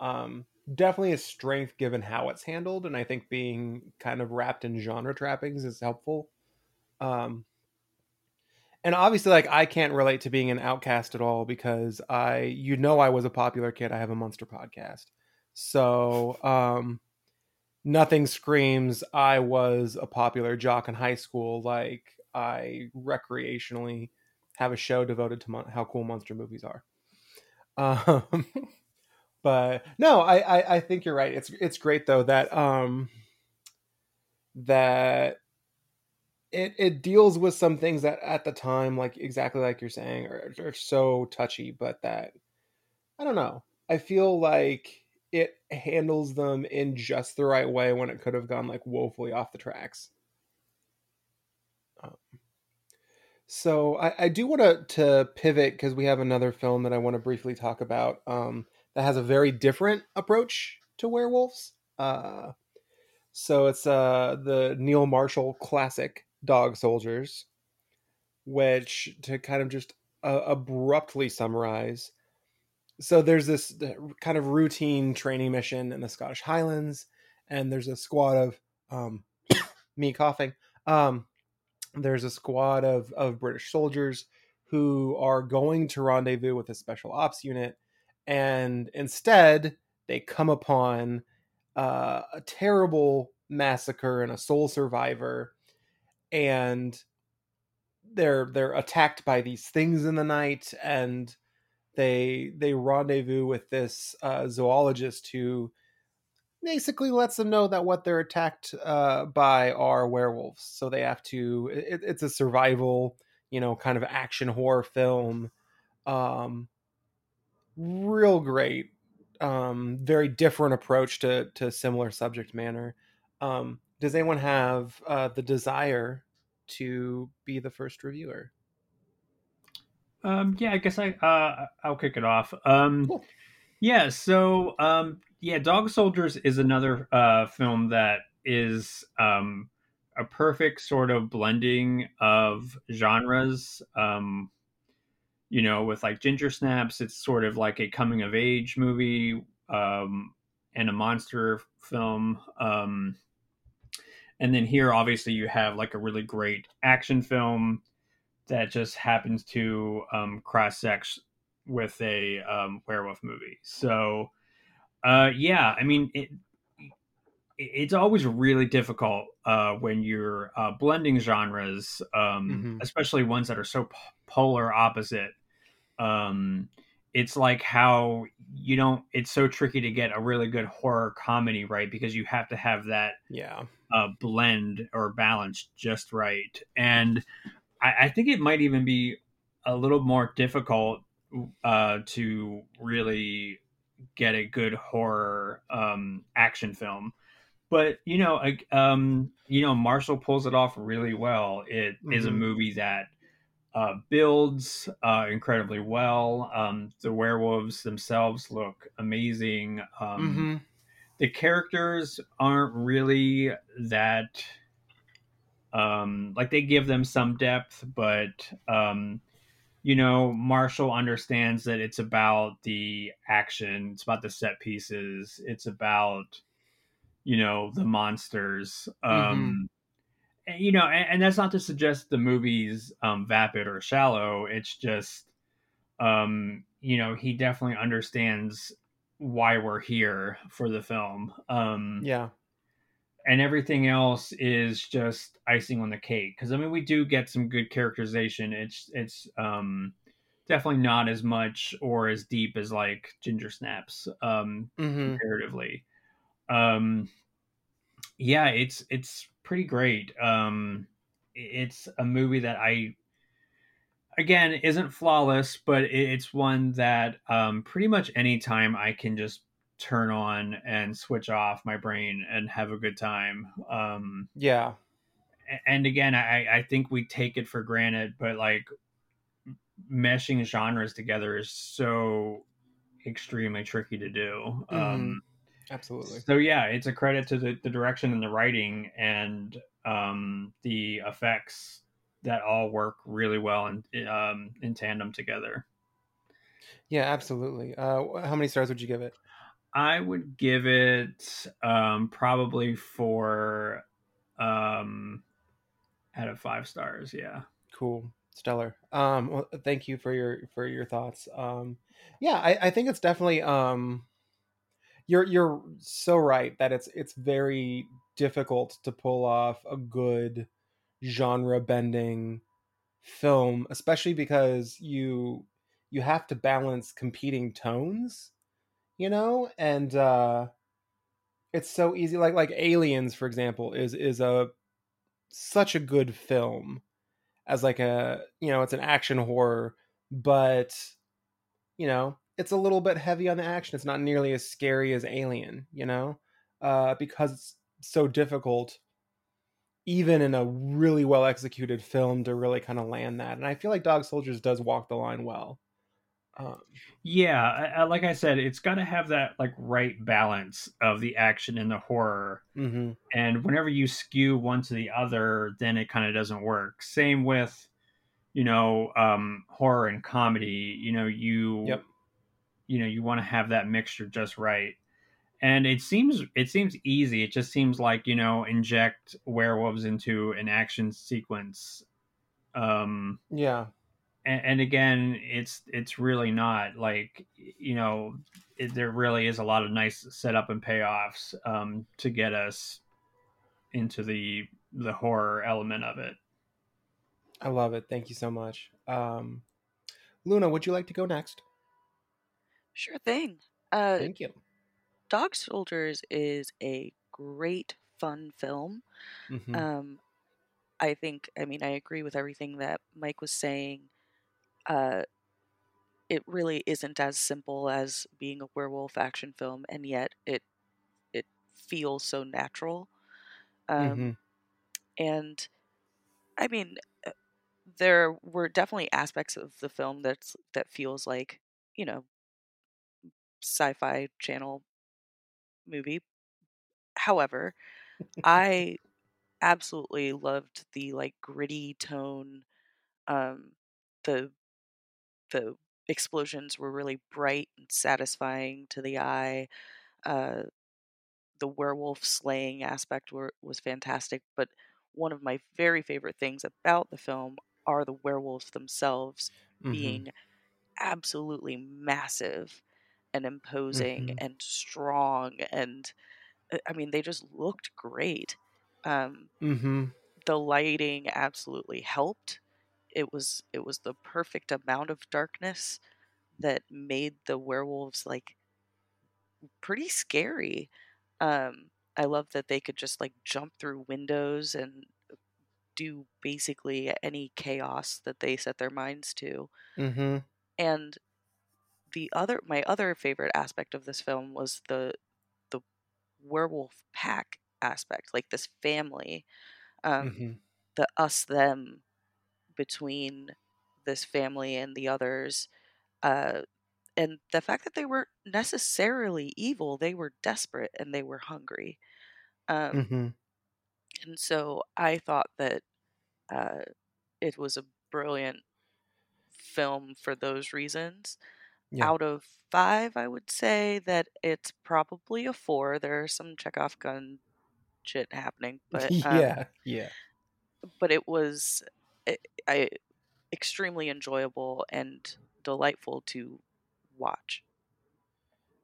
um definitely a strength given how it's handled and i think being kind of wrapped in genre trappings is helpful. Um and obviously like i can't relate to being an outcast at all because i you know i was a popular kid. I have a monster podcast. So um nothing screams i was a popular jock in high school like i recreationally have a show devoted to mon- how cool monster movies are. Um but no I, I i think you're right. It's it's great though that um that it it deals with some things that at the time like exactly like you're saying are, are so touchy but that i don't know. I feel like it handles them in just the right way when it could have gone like woefully off the tracks So I, I do want to to pivot because we have another film that I want to briefly talk about um, that has a very different approach to werewolves. Uh, so it's uh, the Neil Marshall classic Dog Soldiers, which to kind of just uh, abruptly summarize. So there's this kind of routine training mission in the Scottish Highlands, and there's a squad of um, me coughing. Um, there's a squad of of British soldiers who are going to rendezvous with a special ops unit, and instead they come upon uh, a terrible massacre and a sole survivor, and they're they're attacked by these things in the night, and they they rendezvous with this uh, zoologist who basically lets them know that what they're attacked uh, by are werewolves. So they have to. It, it's a survival, you know, kind of action horror film. Um, real great. Um, very different approach to to similar subject matter. Um, does anyone have uh, the desire to be the first reviewer? Um, yeah, I guess I uh, I'll kick it off. Um, cool. Yeah, so um, yeah, Dog Soldiers is another uh, film that is um, a perfect sort of blending of genres. Um, you know, with like Ginger Snaps, it's sort of like a coming of age movie um, and a monster film. Um, and then here, obviously, you have like a really great action film that just happens to um, cross sex with a um, werewolf movie. So uh, yeah, I mean, it, it's always really difficult uh, when you're uh, blending genres, um, mm-hmm. especially ones that are so p- polar opposite. Um, it's like how you don't. It's so tricky to get a really good horror comedy right because you have to have that yeah uh, blend or balance just right. And I, I think it might even be a little more difficult uh, to really get a good horror um, action film. But you know, um, you know, Marshall pulls it off really well. It mm-hmm. is a movie that uh, builds uh, incredibly well. Um, the werewolves themselves look amazing. Um, mm-hmm. The characters aren't really that um, like they give them some depth, but um, you know, Marshall understands that it's about the action, it's about the set pieces, it's about, you know, the monsters. Um, mm-hmm. you know, and, and, that's not to suggest the movie's um, vapid or shallow. It's just, um, you know, he definitely understands why we're here for the film. Um, yeah and everything else is just icing on the cake. Because i mean we do get some good characterization. It's it's um definitely not as much or as deep as like ginger snaps um mm-hmm. comparatively. Um yeah it's it's pretty great. Um it's a movie that i again isn't flawless but it's one that um pretty much anytime i can just turn on and switch off my brain and have a good time. Um, yeah. And again, I, I think we take it for granted, but like meshing genres together is so extremely tricky to do. Mm, um, absolutely. So yeah, it's a credit to the, the direction and the writing and um, the effects that all work really well in um, in tandem together. Yeah, absolutely. Uh, how many stars would you give it? I would give it um, probably four um, out of five stars. Yeah. Cool. Stellar. Um, well, thank you for your for your thoughts. Um, yeah, I, I think it's definitely um, you're you're so right that it's it's very difficult to pull off a good genre bending film, especially because you you have to balance competing tones you know and uh it's so easy like like aliens for example is is a such a good film as like a you know it's an action horror but you know it's a little bit heavy on the action it's not nearly as scary as alien you know uh because it's so difficult even in a really well executed film to really kind of land that. And I feel like Dog Soldiers does walk the line well. Um, yeah, like I said, it's got to have that like right balance of the action and the horror. Mm-hmm. And whenever you skew one to the other, then it kind of doesn't work. Same with, you know, um, horror and comedy. You know, you, yep. you know, you want to have that mixture just right. And it seems it seems easy. It just seems like you know, inject werewolves into an action sequence. Um, yeah and, and again it's it's really not like you know it, there really is a lot of nice setup and payoffs um, to get us into the the horror element of it. I love it. Thank you so much. Um, luna would you like to go next? Sure thing. Uh, thank you. Dog soldiers is a great fun film. Mm-hmm. um, i think i mean i agree with everything that mike was saying uh, it really isn't as simple as being a werewolf action film, and yet it it feels so natural. Um, mm-hmm. And I mean, uh, there were definitely aspects of the film that's that feels like you know sci-fi channel movie. However, I absolutely loved the like gritty tone, um, the the explosions were really bright and satisfying to the eye. Uh, the werewolf slaying aspect were, was fantastic, but one of my very favorite things about the film are the werewolves themselves mm-hmm. being absolutely massive and imposing mm-hmm. and strong and uh, i mean they just looked great um, mm-hmm. the lighting absolutely helped it was it was the perfect amount of darkness that made the werewolves like pretty scary. Um, I love that they could just like jump through windows and do basically any chaos that they set their minds to. Mm-hmm. And the other, my other favorite aspect of this film was the the werewolf pack aspect, like this family, um, mm-hmm. the us them between this family and the others. Uh, and the fact that they weren't necessarily evil, they were desperate and they were hungry. Um, mm-hmm. And so I thought that uh, it was a brilliant film for those reasons. Yeah. Out of five, I would say that it's probably a four. There are some Chekhov gun shit happening, but um, yeah, yeah. But it was I extremely enjoyable and delightful to watch.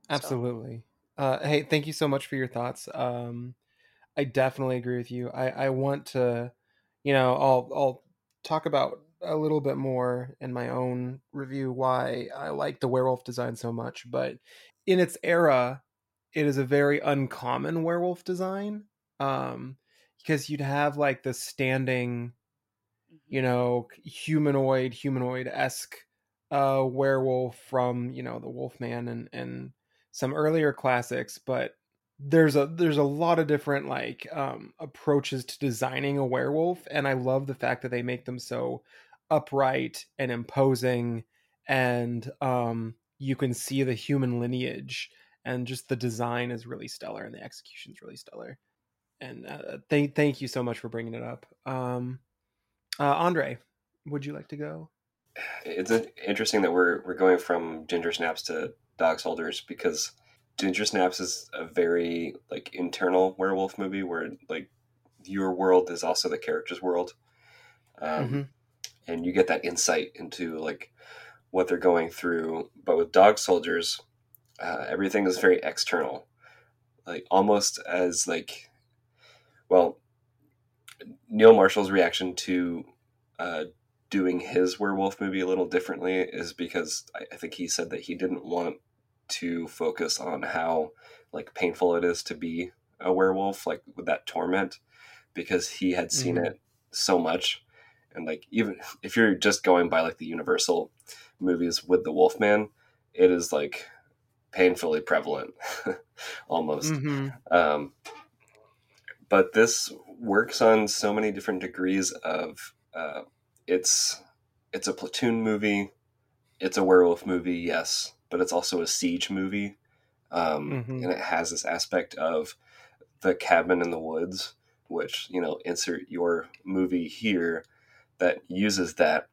Absolutely. So. Uh, hey, thank you so much for your thoughts. Um, I definitely agree with you. I, I want to, you know, I'll I'll talk about a little bit more in my own review why I like the werewolf design so much. But in its era, it is a very uncommon werewolf design. Um, because you'd have like the standing you know, humanoid, humanoid esque uh, werewolf from you know the Wolfman and and some earlier classics, but there's a there's a lot of different like um, approaches to designing a werewolf, and I love the fact that they make them so upright and imposing, and um, you can see the human lineage, and just the design is really stellar, and the execution is really stellar. And uh, thank thank you so much for bringing it up. Um, uh, Andre, would you like to go? It's interesting that we're we're going from Ginger Snaps to Dog Soldiers because Ginger Snaps is a very like internal werewolf movie where like your world is also the character's world, um, mm-hmm. and you get that insight into like what they're going through. But with Dog Soldiers, uh, everything is very external, like almost as like, well, Neil Marshall's reaction to uh, doing his werewolf movie a little differently is because I, I, think he said that he didn't want to focus on how like painful it is to be a werewolf, like with that torment, because he had seen mm-hmm. it so much. And like even if you're just going by like the Universal movies with the Wolfman, it is like painfully prevalent, almost. Mm-hmm. Um, but this works on so many different degrees of uh, it's it's a platoon movie, it's a werewolf movie, yes, but it's also a siege movie, um, Mhm. and it has this aspect of the cabin in the woods, which you know insert your movie here that uses that,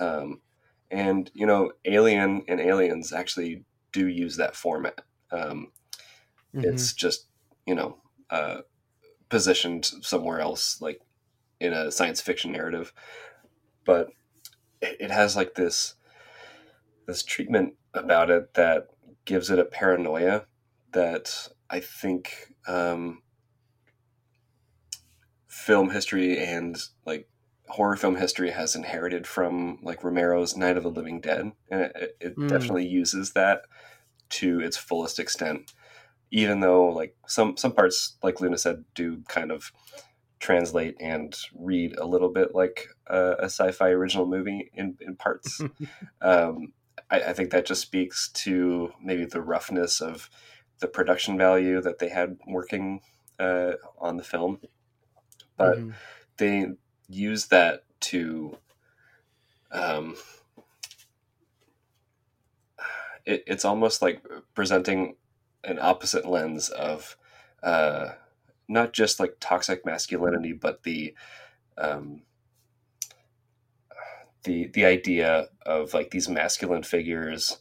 um, and you know Alien and Aliens actually do use that format. Um, It's just you know uh, positioned somewhere else, like in a science fiction narrative, but it, it has like this this treatment about it that gives it a paranoia that I think um, film history and like horror film history has inherited from like Romero's Night of the Living Dead, and it, it Mm. definitely uses that to its fullest extent. Even though like some some parts, like Luna said, do kind of translate and read a little bit like a, a sci-fi original movie in in parts. um, I, I think that just speaks to maybe the roughness of the production value that they had working uh, on the film, but Mhm. they use that to um, it, it's almost like presenting an opposite lens of uh, not just like toxic masculinity, but the um, the the idea of like these masculine figures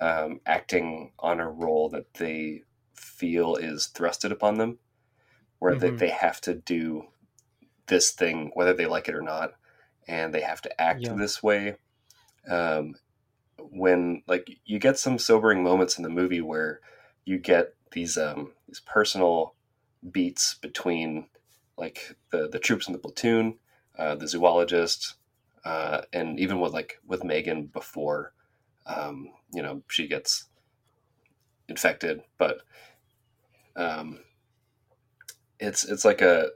um, acting on a role that they feel is thrusted upon them, where they, Mhm. they have to do this thing whether they like it or not, and they have to act Yeah. this way. Um, when like you get some sobering moments in the movie where you get these um, these personal beats between like the the troops in the platoon, uh, the zoologist, uh, and even with like with Megan before, um, you know, she gets infected, but um, it's it's like a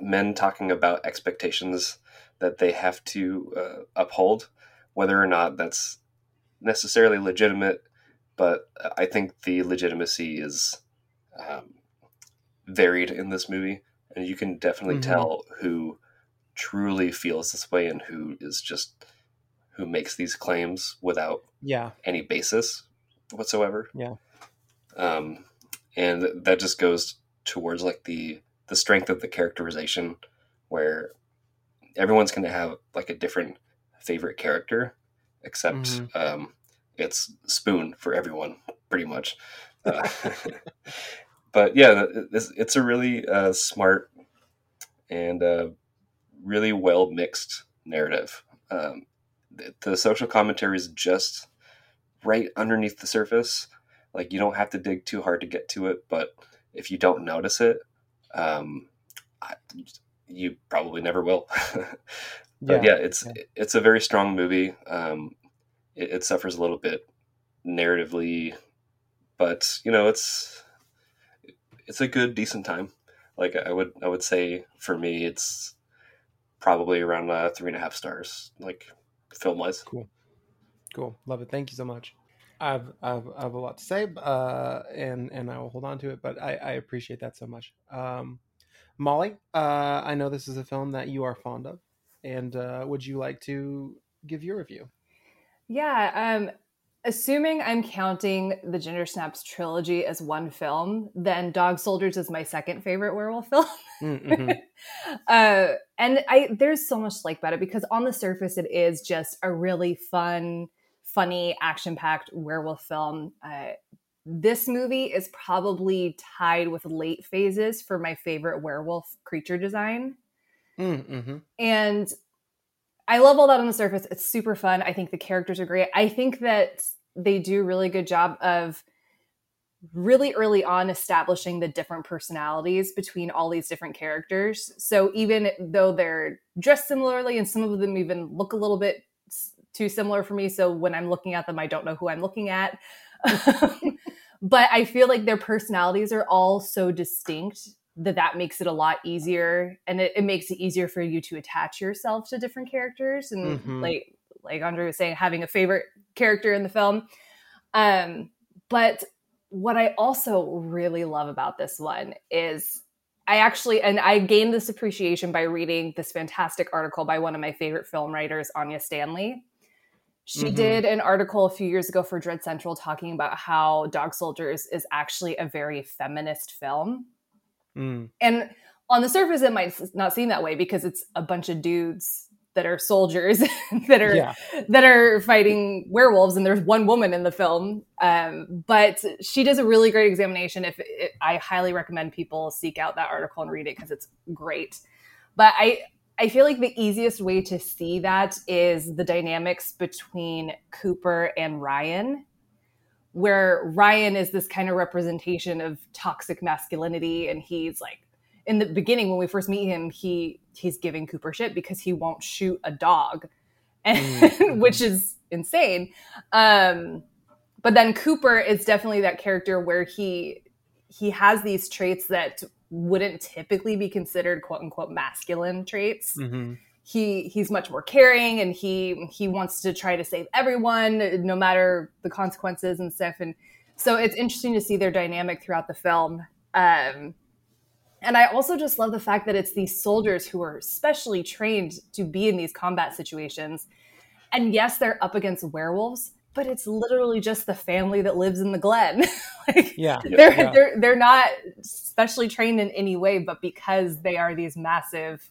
men talking about expectations that they have to uh, uphold, whether or not that's necessarily legitimate. But I think the legitimacy is um, varied in this movie, and you can definitely Mhm. tell who truly feels this way and who is just who makes these claims without Yeah. any basis whatsoever. Yeah. Um, and that just goes towards like the the strength of the characterization, where everyone's going to have like a different favorite character, except Mhm. um, it's Spoon for everyone, pretty much. Uh, but yeah, it's, it's a really uh, smart and uh, really well mixed narrative. Um, the, the social commentary is just right underneath the surface. Like you don't have to dig too hard to get to it, but if you don't notice it, um, I, you probably never will. but yeah, Yeah, it's yeah. it's a very strong movie. Um, it, it suffers a little bit narratively, but you know it's it's a good decent time. Like I would I would say for me, it's probably around uh, three and a half stars, like film wise. Cool. Cool. Love it. Thank you so much. I've, I've, I have a lot to say, uh, and, and I will hold on to it, but I, I appreciate that so much. Um, Molly, uh, I know this is a film that you are fond of, and uh, would you like to give your review? Yeah, um, assuming I'm counting the Ginger Snaps trilogy as one film, then Dog Soldiers is my second favorite werewolf film. Mm-hmm. uh, and I there's so much to like about it because on the surface it is just a really fun, funny, action-packed werewolf film. Uh, this movie is probably tied with late phases for my favorite werewolf creature design. Mm-hmm. And I love all that on the surface. It's super fun. I think the characters are great. I think that they do a really good job of really early on establishing the different personalities between all these different characters. So even though they're dressed similarly and some of them even look a little bit too similar for me, so when I'm looking at them, I don't know who I'm looking at. Um, but I feel like their personalities are all so distinct that that makes it a lot easier and it, it makes it easier for you to attach yourself to different characters and Mhm. like like andre was saying having a favorite character in the film um but what i also really love about this one is I actually, and I gained this appreciation by reading this fantastic article by one of my favorite film writers, Anya Stanley. She Mhm. did an article a few years ago for Dread Central talking about how Dog Soldiers is actually a very feminist film. Mm. And on the surface, it might not seem that way because it's a bunch of dudes that are soldiers that are Yeah. that are fighting werewolves, and there's one woman in the film. Um, but she does a really great examination. If it, I highly recommend people seek out that article and read it because it's great. But I I feel like the easiest way to see that is the dynamics between Cooper and Ryan where Ryan is this kind of representation of toxic masculinity and he's like in the beginning when we first meet him he he's giving Cooper shit because he won't shoot a dog and, which is insane. Um but then Cooper is definitely that character where he he has these traits that wouldn't typically be considered quote unquote masculine traits. Mm-hmm. He he's much more caring and he he wants to try to save everyone no matter the consequences and stuff and so it's interesting to see their dynamic throughout the film um and i also just love the fact that it's these soldiers who are specially trained to be in these combat situations and yes they're up against werewolves but it's literally just the family that lives in the glen Yeah. they're yeah. they're they're not specially trained in any way but because they are these massive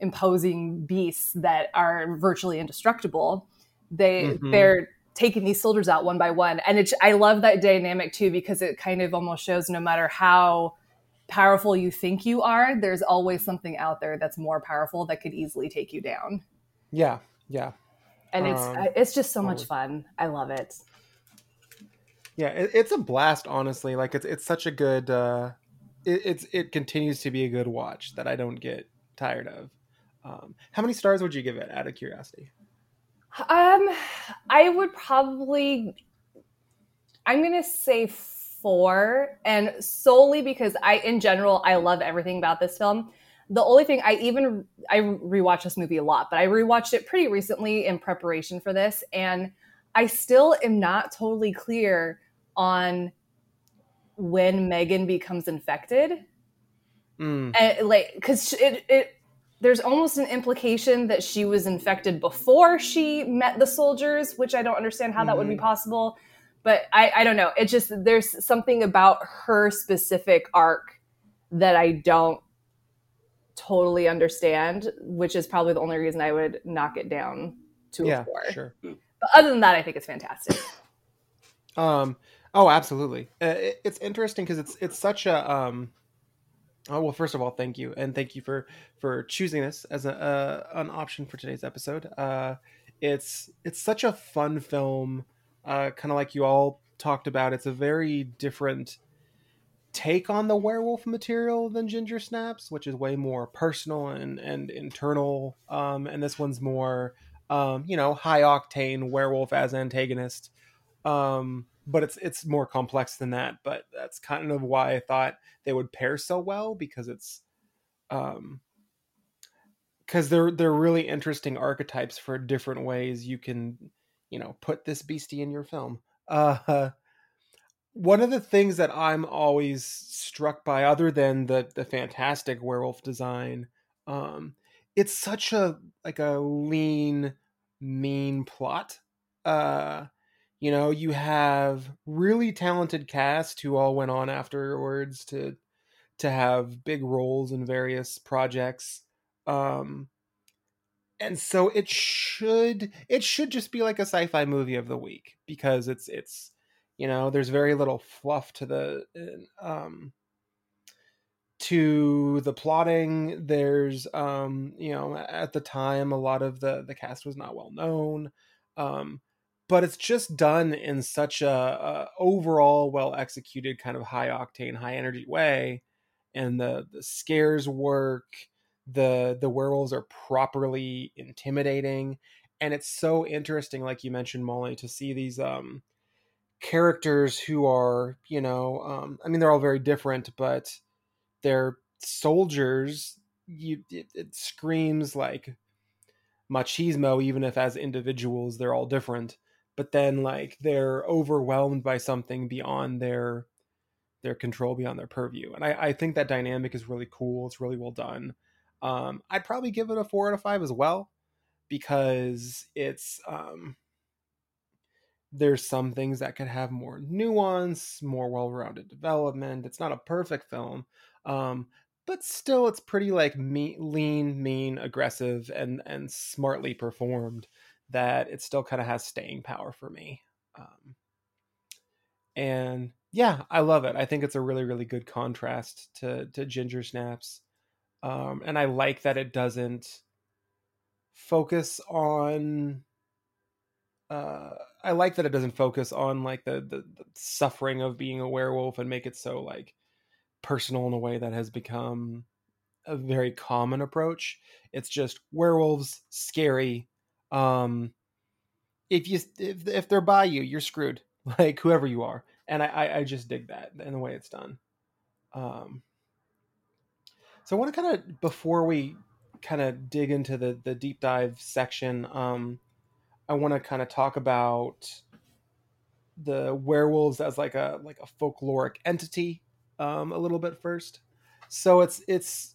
imposing beasts that are virtually indestructible they Mhm. they're taking these soldiers out one by one and it's i love that dynamic too because it kind of almost shows no matter how powerful you think you are there's always something out there that's more powerful that could easily take you down yeah. Yeah. and it's Um, it's just so much fun i love it Yeah, it, it's a blast, honestly. Like it's it's such a good. uh it, It's it continues to be a good watch that I don't get tired of. Um, how many stars would you give it? Out of curiosity. Um, I would probably. I'm gonna say four, and solely because I, in general, I love everything about this film. The only thing I even I rewatched this movie a lot, but I rewatched it pretty recently in preparation for this, and I still am not totally clear on when Megan becomes infected Mm. and like because it, it there's almost an implication that she was infected before she met the soldiers which i don't understand how that would be Mhm. possible but i i don't know it just there's something about her specific arc that i don't totally understand which is probably the only reason i would knock it down to Yeah, a four sure. but other than that i think it's fantastic Um. Oh, absolutely. Uh, it, it's interesting because it's it's such a um. Oh well, first of all, thank you, and thank you for for choosing this as a uh, an option for today's episode. Uh, it's it's such a fun film, uh, kind of like you all talked about. It's a very different take on the werewolf material than Ginger Snaps, which is way more personal and and internal. Um, and this one's more, um, you know, high octane werewolf as antagonist um but it's it's more complex than that but that's kind of why i thought they would pair so well because it's um because they're they're really interesting archetypes for different ways you can you know put this beastie in your film. Uh one of the things that i'm always struck by other than the the fantastic werewolf design um it's such a like a lean mean plot. Uh you know you have really talented cast who all went on afterwards to to have big roles in various projects um and so it should it should just be like a sci-fi movie of the week because it's it's you know there's very little fluff to the um to the plotting. There's um you know at the time a lot of the the cast was not well known um but it's just done in such a, a overall well executed kind of high octane high energy way and the the scares work the the werewolves are properly intimidating and it's so interesting like you mentioned molly to see these um characters who are you know um i mean they're all very different but they're soldiers you it, it screams like machismo even if as individuals they're all different but then like they're overwhelmed by something beyond their their control beyond their purview. And I, I think that dynamic is really cool. It's really well done. Um, I'd probably give it a four out of five as well because it's um, there's some things that could have more nuance, more well-rounded development. It's not a perfect film, um, but still, it's pretty like me- lean, mean, aggressive, and and smartly performed. That it still kind of has staying power for me. Um, and yeah, I love it. I think it's a really, really good contrast to to Ginger Snaps, um, and I like that it doesn't focus on. Uh, I like that it doesn't focus on like the, the the suffering of being a werewolf and make it so like personal in a way that has become a very common approach. It's just werewolves, scary. Um, if you if if they're by you, you're screwed. Like whoever you are, and I I, I just dig that and the way it's done. Um, so I want to kind of before we kind of dig into the the deep dive section, um, I want to kind of talk about the werewolves as like a like a folkloric entity um, a little bit first. So it's it's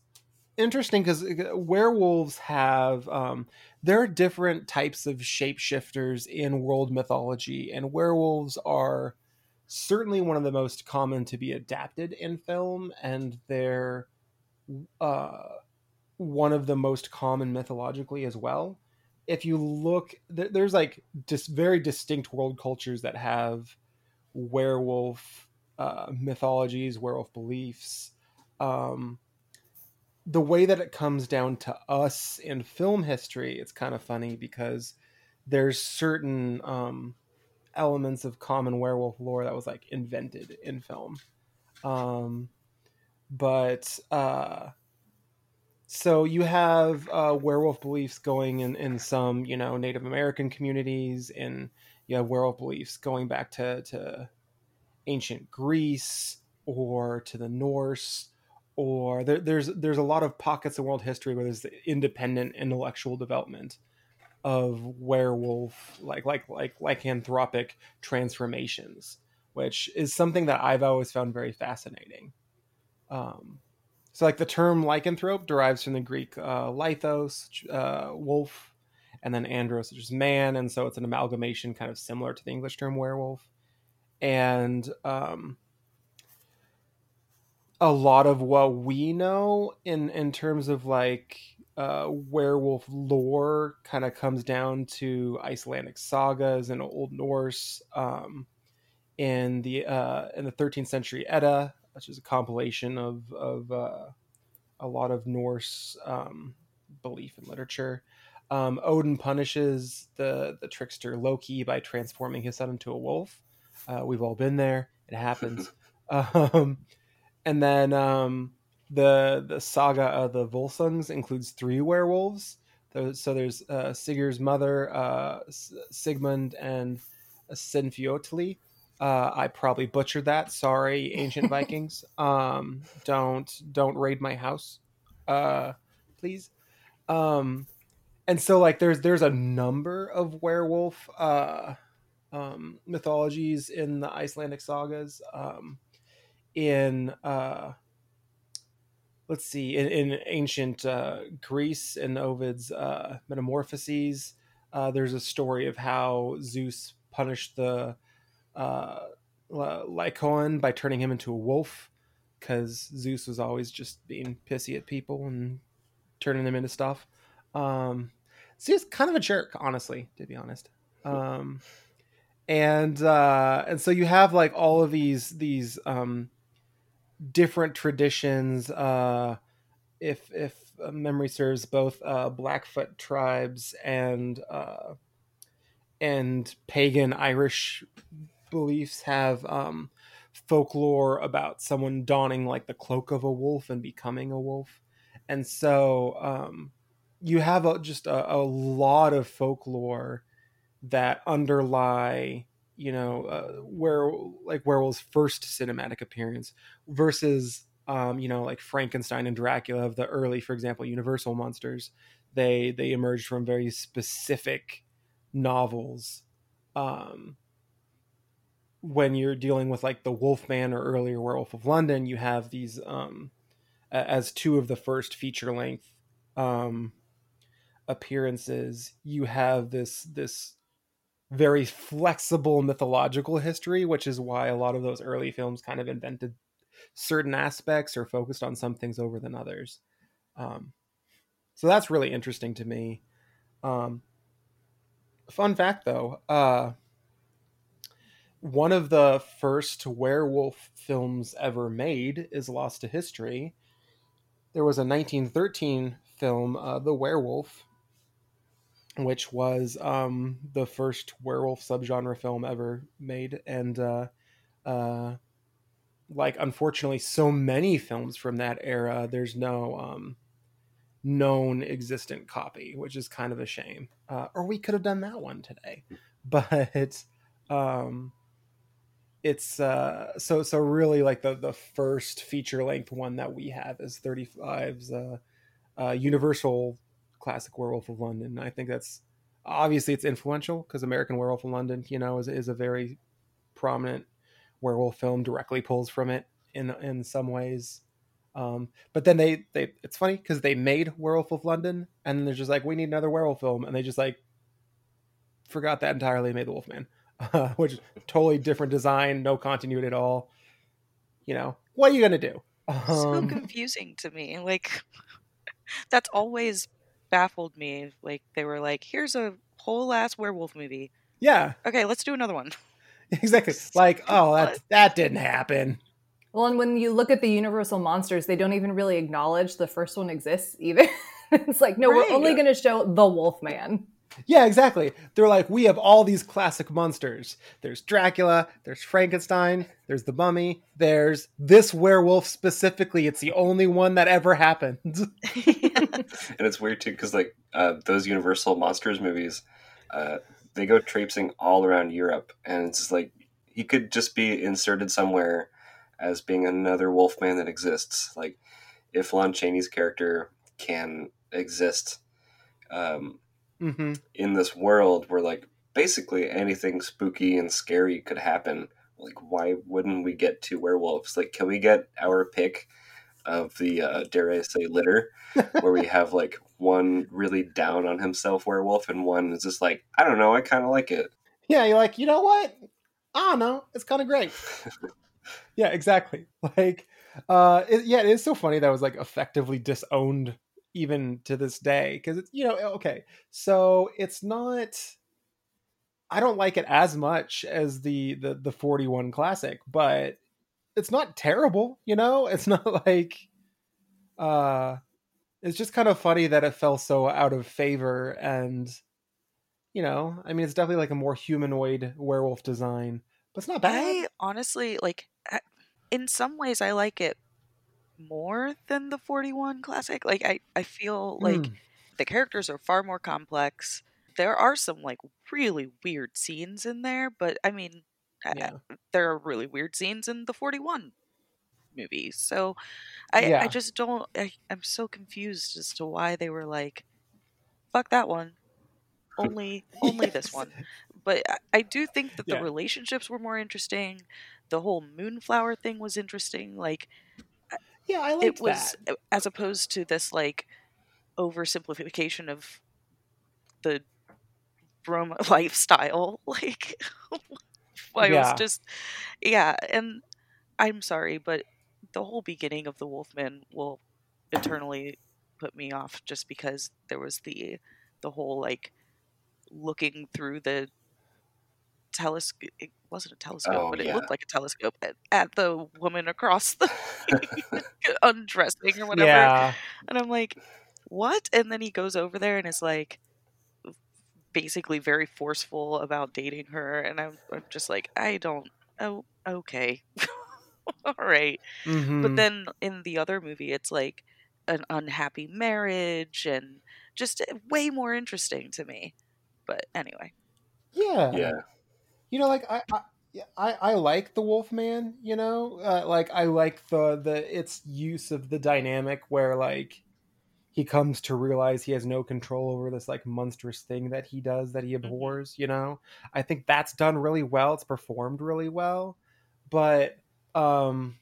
interesting because uh, werewolves have um, there are different types of shapeshifters in world mythology, and werewolves are certainly one of the most common to be adapted in film, and they're uh, one of the most common mythologically as well. If you look, there's like just very distinct world cultures that have werewolf uh, mythologies, werewolf beliefs. Um, the way that it comes down to us in film history, it's kind of funny because there's certain um, elements of common werewolf lore that was like invented in film. Um, but uh, so you have uh, werewolf beliefs going in, in some, you know, Native American communities, and you have werewolf beliefs going back to, to ancient Greece or to the Norse or there, there's there's a lot of pockets in world history where there's independent intellectual development of werewolf like like like lycanthropic transformations which is something that i've always found very fascinating. Um, so like the term lycanthrope derives from the greek uh, lithos uh, wolf and then andros which is man and so it's an amalgamation kind of similar to the english term werewolf. And um, a lot of what we know in in terms of like uh, werewolf lore kind of comes down to Icelandic sagas and Old Norse. Um, in the uh, in the 13th century Edda, which is a compilation of of uh, a lot of Norse um, belief and literature. Um, Odin punishes the the trickster Loki by transforming his son into a wolf. Uh, we've all been there. It happens. um, and then um, the the saga of the Volsungs includes three werewolves. So there's uh, Sigurd's mother, uh, Sigmund, and Sinfiotli. Uh, I probably butchered that. Sorry, ancient Vikings. Um, don't don't raid my house, uh, please. Um, and so like there's there's a number of werewolf uh, um, mythologies in the Icelandic sagas. Um, in uh, let's see, in, in ancient uh, Greece in Ovid's uh, Metamorphoses, uh, there's a story of how Zeus punished the uh, Lycaon by turning him into a wolf because Zeus was always just being pissy at people and turning them into stuff. Um, so he's kind of a jerk, honestly, to be honest. Um, and uh, and so you have like all of these these um, different traditions. Uh, if if memory serves, both uh, Blackfoot tribes and uh, and pagan Irish beliefs have um, folklore about someone donning like the cloak of a wolf and becoming a wolf, and so um, you have a, just a, a lot of folklore that underlie you know uh, where like werewolf's first cinematic appearance versus um, you know like Frankenstein and Dracula of the early, for example, Universal monsters. They they emerged from very specific novels. Um, when you're dealing with like the Wolfman or earlier Werewolf of London, you have these um, as two of the first feature length um, appearances. You have this this very flexible mythological history, which is why a lot of those early films kind of invented certain aspects or focused on some things over than others. Um, so that's really interesting to me. Um, fun fact though, uh, one of the first werewolf films ever made is lost to history. There was a 1913 film, uh, The Werewolf, which was um, the first werewolf subgenre film ever made, and uh, uh, like unfortunately, so many films from that era, there's no um, known existent copy, which is kind of a shame. Uh, or we could have done that one today, but um, it's uh, so so really like the the first feature length one that we have is 35's uh, uh, Universal classic Werewolf of London. I think that's obviously it's influential because American Werewolf in London, you know, is is a very prominent werewolf film. Directly pulls from it in in some ways. Um, but then they they it's funny because they made Werewolf of London and they're just like we need another werewolf film and they just like forgot that entirely and made the Wolfman, uh, which totally different design, no continuity at all. You know what are you gonna do? Um, so confusing to me. Like that's always baffled me. Like they were like, "Here's a whole ass werewolf movie." Yeah. Okay, let's do another one. Exactly. Like, oh, that that didn't happen. Well, and when you look at the Universal monsters, they don't even really acknowledge the first one exists either. it's like, no, right. we're only going to show the Wolfman. Yeah, exactly. They're like, we have all these classic monsters. There's Dracula, there's Frankenstein, there's the mummy, there's this werewolf specifically. It's the only one that ever happened. and it's weird too, because like uh, those Universal Monsters movies, uh, they go traipsing all around Europe, and it's just like he could just be inserted somewhere as being another Wolfman that exists. Like if Lon Chaney's character can exist um, mm-hmm. in this world where like basically anything spooky and scary could happen, like why wouldn't we get two werewolves? Like, can we get our pick of the uh, dare I say litter, where we have like one really down on himself werewolf and one is just like I don't know, I kind of like it. Yeah, you're like, you know what? I don't know, it's kind of great. yeah, exactly. Like, uh, it, yeah, it is so funny that was like effectively disowned even to this day because it's you know okay, so it's not. I don't like it as much as the the the 41 classic, but it's not terrible, you know? It's not like uh it's just kind of funny that it fell so out of favor and you know, I mean it's definitely like a more humanoid werewolf design, but it's not bad. I honestly like in some ways I like it more than the 41 classic. Like I I feel like mm. the characters are far more complex. There are some like really weird scenes in there, but I mean yeah. there are really weird scenes in the 41 movie. So I, yeah. I just don't, I, I'm so confused as to why they were like, fuck that one. Only, only yes. this one. But I, I do think that yeah. the relationships were more interesting. The whole moonflower thing was interesting. Like, yeah, I liked that. it was that. as opposed to this like oversimplification of the Roma lifestyle. Like, I yeah. was just, yeah, and I'm sorry, but the whole beginning of the Wolfman will eternally put me off just because there was the the whole like looking through the telescope it wasn't a telescope oh, but it looked like a telescope at, at the woman across the undressing or whatever yeah. and i'm like what and then he goes over there and is like basically very forceful about dating her, and I'm, I'm just like, I don't. Oh, okay, all right. mm-hmm. But then in the other movie, it's like an unhappy marriage and just eh, way more interesting to me. But anyway, yeah, yeah. You know, like I, I I, I like the Wolfman, you know, uh, like I like the the its use of the dynamic where like he comes to realize he has no control over this like monstrous thing that he does that he Mm-hmm. abhors you know i think that's done really well it's performed really well but um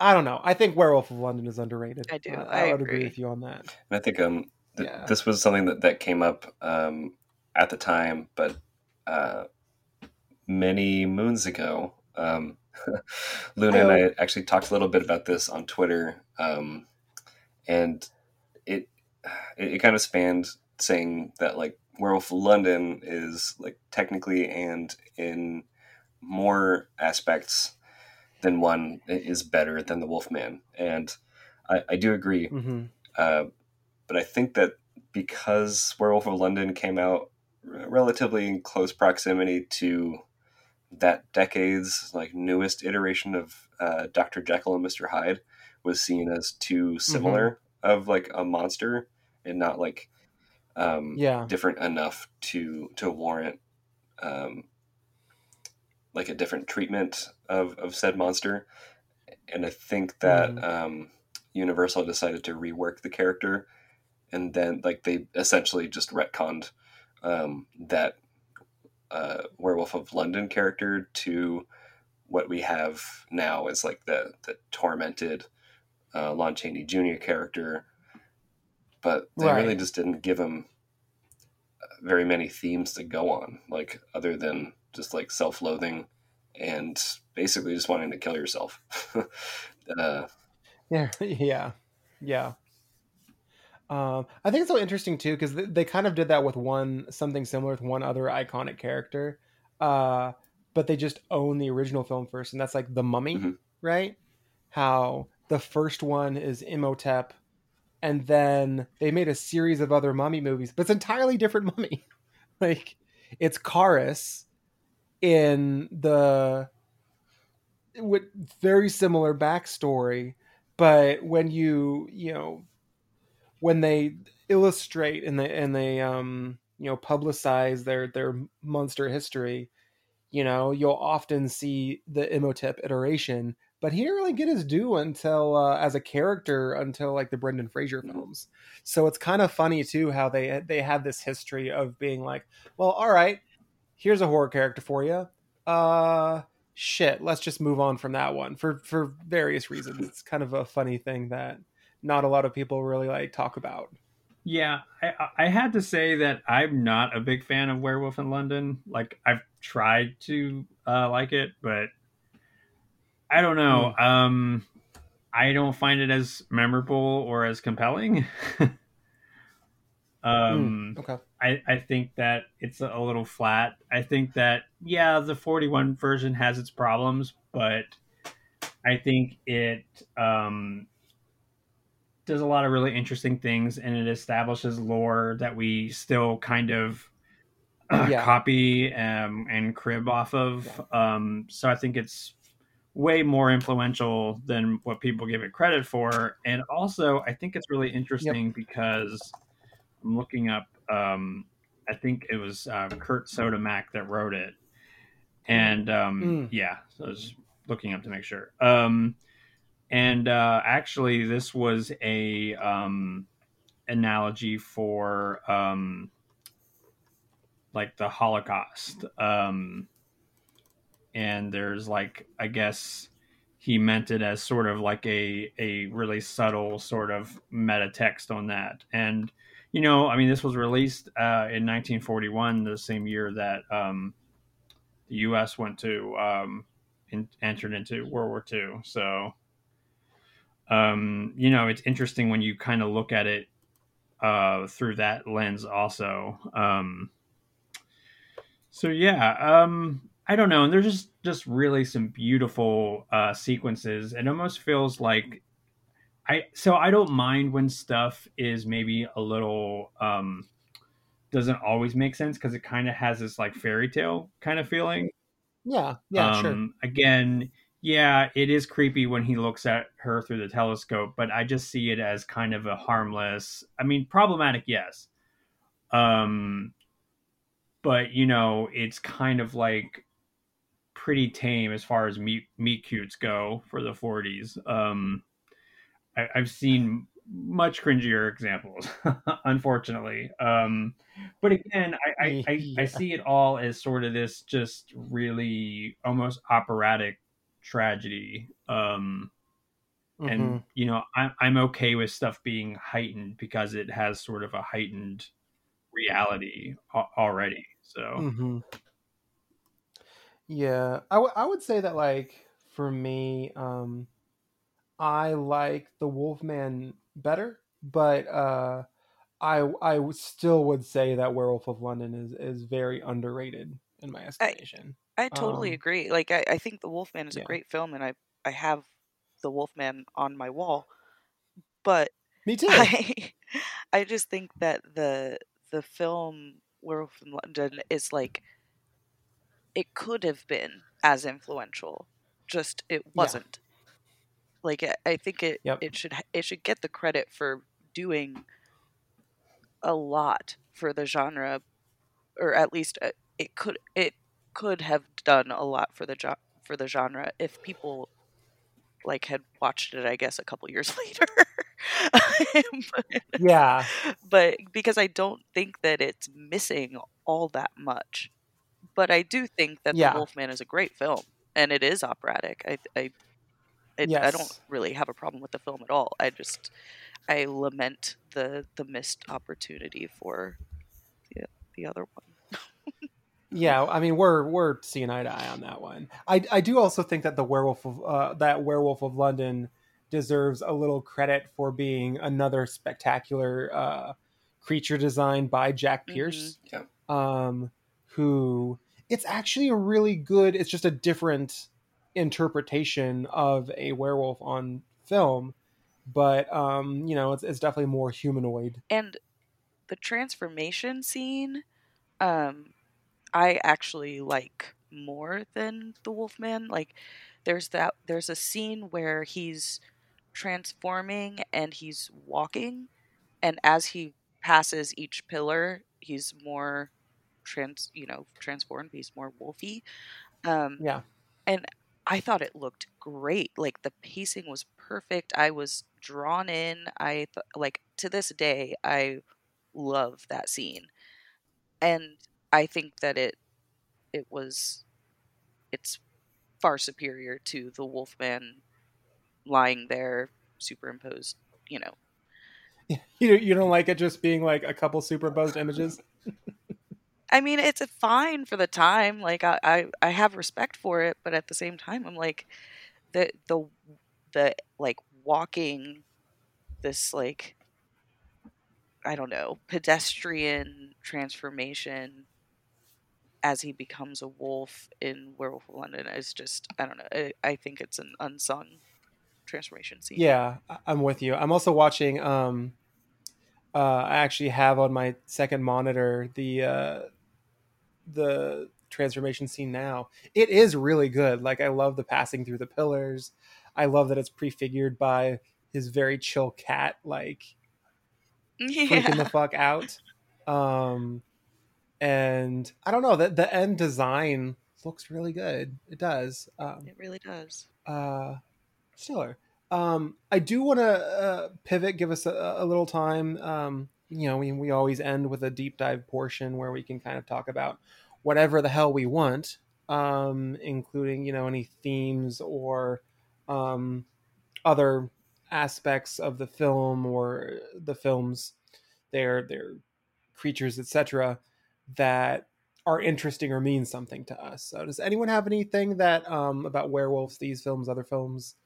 i don't know i think werewolf of london is underrated I do. Uh, I would agree agree. with you on that And I think um, th- Yeah. this was something that, that came up um, at the time, but uh, many moons ago, um, Luna and I actually talked a little bit about this on Twitter, um, and it it, it kind of spanned saying that like Werewolf London is like technically and in more aspects than one is better than the Wolfman, and I, I do agree. Mhm. Uh, but I think that because Werewolf of London came out r- relatively in close proximity to that decade's like newest iteration of uh, Dr. Jekyll and Mister Hyde was seen as too similar of like a monster and not like um, Yeah. different enough to to warrant um, like a different treatment of, of said monster. And I think that Mhm. um, Universal decided to rework the character, and then like they essentially just retconned um, that uh, Werewolf of London character to what we have now as like the the tormented uh, Lon Chaney Jr. character, but they really just didn't give him uh, very many themes to go on, like other than just like self-loathing and basically just wanting to kill yourself. uh, Yeah, yeah, yeah. Um, I think it's so interesting too because they, they kind of did that with one something similar with one other iconic character, uh, but they just own the original film first, and that's like the Mummy, Mhm. right? How the first one is Imhotep, and then they made a series of other Mummy movies, but it's entirely different Mummy. like it's Kharis in the with very similar backstory but when you you know when they illustrate and they and they um you know publicize their their monster history you know you'll often see the imhotep iteration but he didn't really get his due until uh, as a character until like the brendan fraser films. So it's kind of funny too how they they have this history of being like well all right here's a horror character for you uh shit let's just move on from that one for for various reasons. It's kind of a funny thing that not a lot of people really like talk about Yeah, I, I had to say that I'm not a big fan of Werewolf in London. Like I've tried to uh, like it, but I don't know. Um, I don't find it as memorable or as compelling. um, okay I, I think that it's a little flat. I think that yeah, the 41 version has its problems, but I think it um, does a lot of really interesting things, and it establishes lore that we still kind of uh, Yeah. copy um, and crib off of. Um, so I think it's way more influential than what people give it credit for, and also I think it's really interesting because I'm looking up. Um, I think it was uh, Kurt Siodmak that wrote it, and um, Mm. yeah, so I was looking up to make sure. Um, and uh, actually, this was a um, analogy for um, like the Holocaust. Um, and there's like, I guess he meant it as sort of like a a really subtle sort of meta text on that. And you know, I mean, this was released uh, in 1941, the same year that um, the U.S. went to um, in, entered into World War II. So, um, you know, it's interesting when you kind of look at it uh, through that lens, also. Um, so yeah, um, I don't know, and there's just just really some beautiful uh, sequences. It almost feels like I so I don't mind when stuff is maybe a little um, doesn't always make sense because it kind of has this like fairy tale kind of feeling. yeah yeah sure Um, Again, yeah, it is creepy when he looks at her through the telescope, but I just see it as kind of a harmless. I mean, problematic, yes. Um, but you know, it's kind of like pretty tame as far as meat meat cutes go for the 40s. Um, I, I've seen much cringier examples, unfortunately. Um, but again, I, I, I, I see it all as sort of this just really almost operatic tragedy. Um, and Mhm. you know, I'm I'm okay with stuff being heightened because it has sort of a heightened reality a- already. So hmm Yeah, I, w- I would say that like for me, um, I like the Wolfman better, but uh, I I w- still would say that Werewolf of London is is very underrated in my estimation. I totally Um, agree. Like I, I think The Wolfman is yeah. a great film, and I I have The Wolfman on my wall, but Me too. I I just think that the the film Werewolf in London is like it could have been as influential, just it wasn't. Like I, I think it Yep. it should it should get the credit for doing a lot for the genre, or at least uh, it could it could have done a lot for the jo- for the genre if people like had watched it. I guess a couple years later. but, yeah, but because I don't think that it's missing all that much. But I do think that Yeah. The Wolfman is a great film, and it is operatic. I I, it, I don't really have a problem with the film at all. I just I lament the the missed opportunity for the the other one. Yeah. I mean, we're we're seeing eye to eye on that one. I I do also think that the Werewolf of uh, that Werewolf of London deserves a little credit for being another spectacular uh, creature design by Jack Pierce. Yeah. um, who it's actually a really good. It's just a different interpretation of a werewolf on film, but um, you know, it's, it's definitely more humanoid. And the transformation scene, um, I actually like more than the Wolfman. Like, there's that. There's a scene where he's transforming and he's walking, and as he passes each pillar, he's more trans. You know, transformed. He's more wolfy. Um, Yeah, and I thought it looked great. Like the pacing was perfect. I was drawn in. I th- like to this day I love that scene. And I think that it it was it's far superior to the Wolfman lying there superimposed, you know. you you don't like it just being like a couple superimposed images. I mean, it's a fine for the time. Like I, I, I have respect for it, but at the same time, I'm like, the the the like walking this like I don't know pedestrian transformation as he becomes a wolf in Werewolf of London is just I don't know. I, I think it's an unsung transformation scene. Yeah, I'm with you. I'm also watching. Um, uh, I actually have on my second monitor the uh, the transformation scene now. It is really good. Like I love the passing through the pillars. I love that it's prefigured by his very chill cat, like freaking the fuck out. Um, and I don't know that the end design looks really good. It does. Um, It really does. uh stellar um i do want to uh, pivot give us a, a little time um you know we, we always end with a deep dive portion where we can kind of talk about whatever the hell we want um including you know any themes or um other aspects of the film or the films their their creatures etc that are interesting or mean something to us. So, does anyone have anything that um, about werewolves, these films, other films,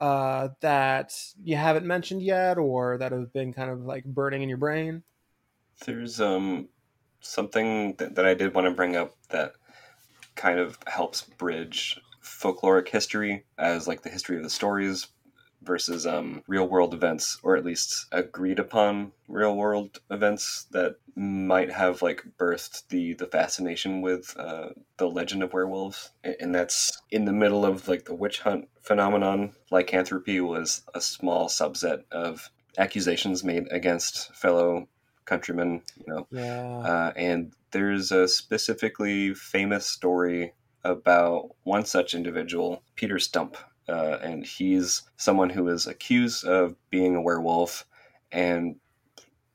uh, that you haven't mentioned yet, or that have been kind of like burning in your brain? There's um something that, that I did want to bring up that kind of helps bridge folkloric history as like the history of the stories versus um, real world events or at least agreed upon real world events that might have like birthed the the fascination with uh, the legend of werewolves and that's in the middle of like the witch hunt phenomenon lycanthropy was a small subset of accusations made against fellow countrymen you know Yeah. uh, and there's a specifically famous story about one such individual, Peter Stump. Uh, and he's someone who is accused of being a werewolf and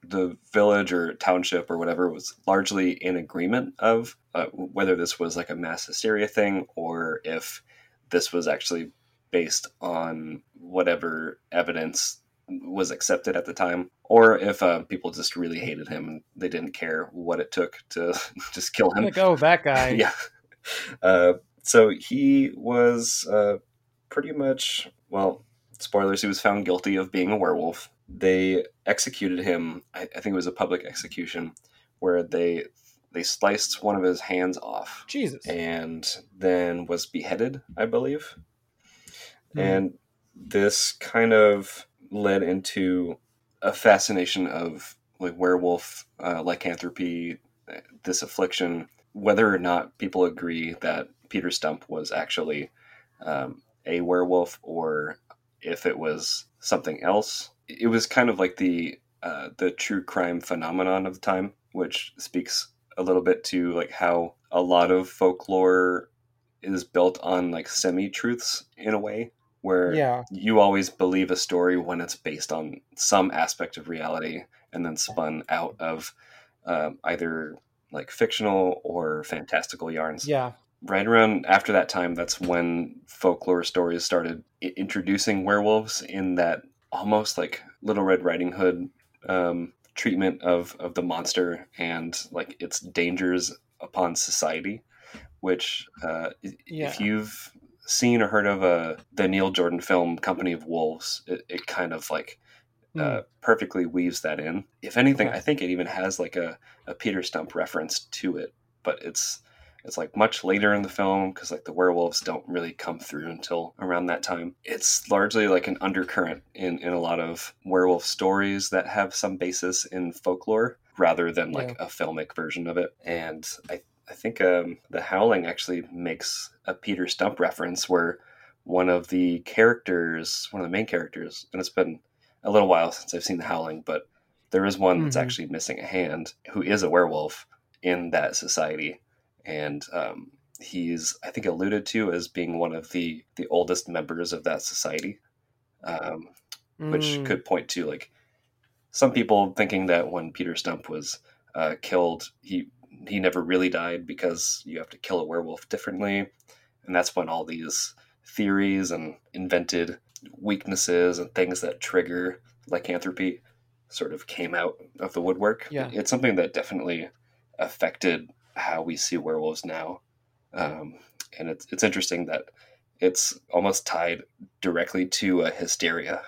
the village or township or whatever was largely in agreement of uh, whether this was like a mass hysteria thing or if this was actually based on whatever evidence was accepted at the time, or if uh, people just really hated him and they didn't care what it took to just kill him. Like, oh, that guy. yeah. Uh, so he was uh, pretty much, well, spoilers, he was found guilty of being a werewolf. They executed him, I, I think it was a public execution, where they they sliced one of his hands off. Jesus. And then was beheaded, I believe. Mm. And this kind of led into a fascination of like werewolf uh, lycanthropy, this affliction, whether or not people agree that Peter Stump was actually um, a werewolf or if it was something else. It was kind of like the uh, the true crime phenomenon of the time, which speaks a little bit to like how a lot of folklore is built on like semi truths in a way where yeah. you always believe a story when it's based on some aspect of reality and then spun out of um, either like fictional or fantastical yarns. Yeah. Right around after that time, that's when folklore stories started I- introducing werewolves in that almost like Little Red Riding Hood um, treatment of of the monster and like its dangers upon society. Which, uh, yeah. if you've seen or heard of uh, the Neil Jordan film Company of Wolves, it, it kind of like uh, Mm. perfectly weaves that in. If anything. I think it even has like a, a Peter Stump reference to it, but it's it's like much later in the film because like the werewolves don't really come through until around that time. It's largely like an undercurrent in in a lot of werewolf stories that have some basis in folklore rather than like a filmic version of it. And I I think um, the Howling actually makes a Peter Stump reference where one of the characters, one of the main characters, and it's been a little while since I've seen the Howling, but there is one that's Mhm. actually missing a hand who is a werewolf in that society, and um, he's I think alluded to as being one of the the oldest members of that society, um, which Mm. could point to like some people thinking that when Peter Stump was uh, killed, he he never really died because you have to kill a werewolf differently, and that's when all these theories and invented weaknesses and things that trigger lycanthropy sort of came out of the woodwork. Yeah. It's something that definitely affected how we see werewolves now. Um, and it's, it's interesting that it's almost tied directly to a hysteria.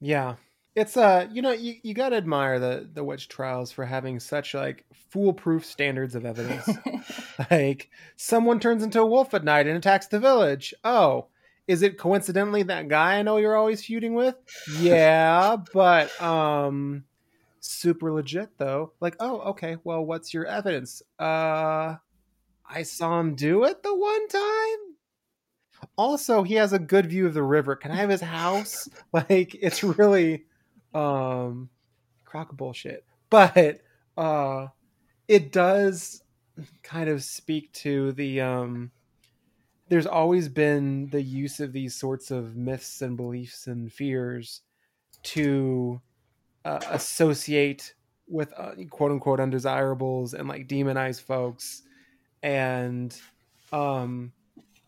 Yeah. It's uh you know you, you gotta admire the the witch trials for having such like foolproof standards of evidence. like someone turns into a wolf at night and attacks the village. Oh, is it coincidentally that guy I know you're always feuding with? Yeah, but um super legit though. Like, oh, okay, well what's your evidence? Uh I saw him do it the one time. Also, he has a good view of the river. Can I have his house? Like, it's really um crock bullshit. But uh it does kind of speak to the um there's always been the use of these sorts of myths and beliefs and fears to uh, associate with uh, quote unquote undesirables and like demonize folks. And um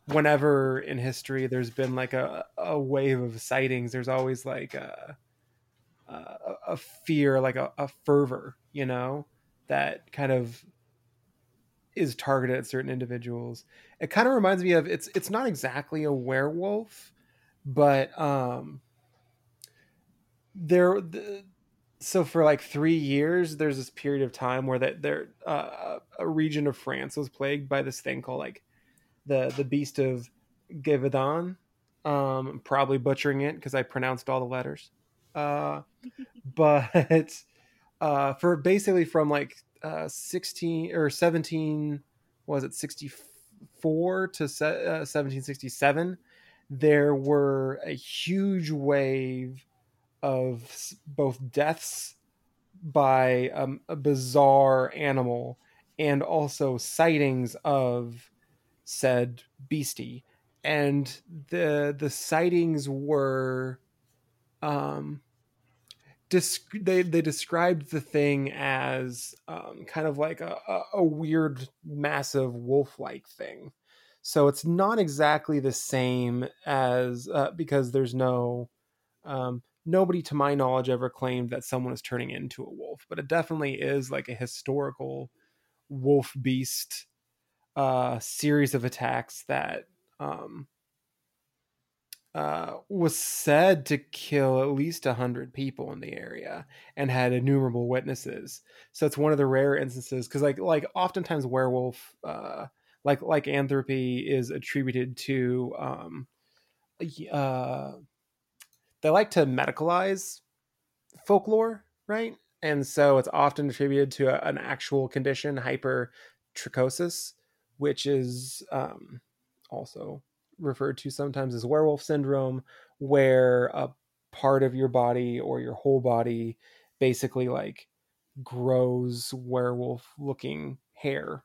whenever in history there's been like a, a wave of sightings there's always like a a, a fear like a, a fervor you know that kind of is targeted at certain individuals. It kind of reminds me of it's it's not exactly a werewolf but um there the, so for like three years there's this period of time where that there uh, a region of france was plagued by this thing called like the the beast of Gévaudan. Um, I'm probably butchering it because I pronounced all the letters. Uh, but uh, for basically from like uh, 16 or 17, was it 64 to se- uh, 1767, there were a huge wave of both deaths by um, a bizarre animal and also sightings of said beastie and the the sightings were um desc- they they described the thing as um, kind of like a, a, weird, massive wolf-like thing. So it's not exactly the same as uh, because there's no um, nobody to my knowledge ever claimed that someone is turning into a wolf, but it definitely is like a historical wolf beast uh, series of attacks that um, uh, was said to kill at least a hundred people in the area and had innumerable witnesses. So it's one of the rare instances because, like, like oftentimes werewolf, uh, like lycanthropy, is attributed to. Um, uh, they like to medicalize folklore, right? And so it's often attributed to a, an actual condition, hypertrichosis, which is um, also referred to sometimes as werewolf syndrome, where a part of your body or your whole body basically like grows werewolf looking hair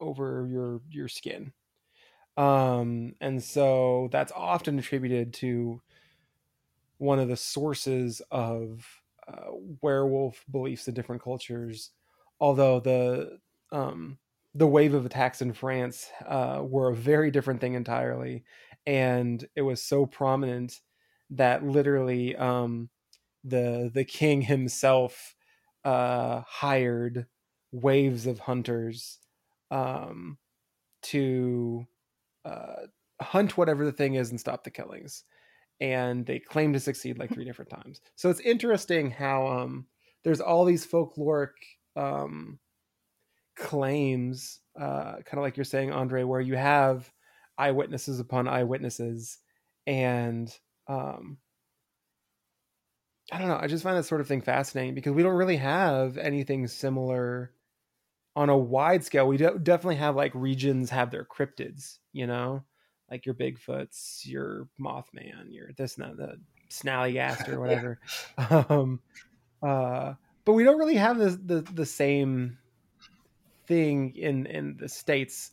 over your your skin um and so that's often attributed to one of the sources of uh, werewolf beliefs in different cultures although the um the wave of attacks in France uh, were a very different thing entirely, and it was so prominent that literally um, the the king himself uh, hired waves of hunters um, to uh, hunt whatever the thing is and stop the killings. And they claim to succeed like three different times. So it's interesting how um, there's all these folkloric um, claims, uh, kind of like you're saying, Andre, where you have eyewitnesses upon eyewitnesses, and um, I don't know. I just find that sort of thing fascinating because we don't really have anything similar on a wide scale. We do- definitely have like regions have their cryptids, you know, like your Bigfoots, your Mothman, your this and that, the Snallygaster or whatever. yeah. um, uh, but we don't really have the the, the same thing in in the states,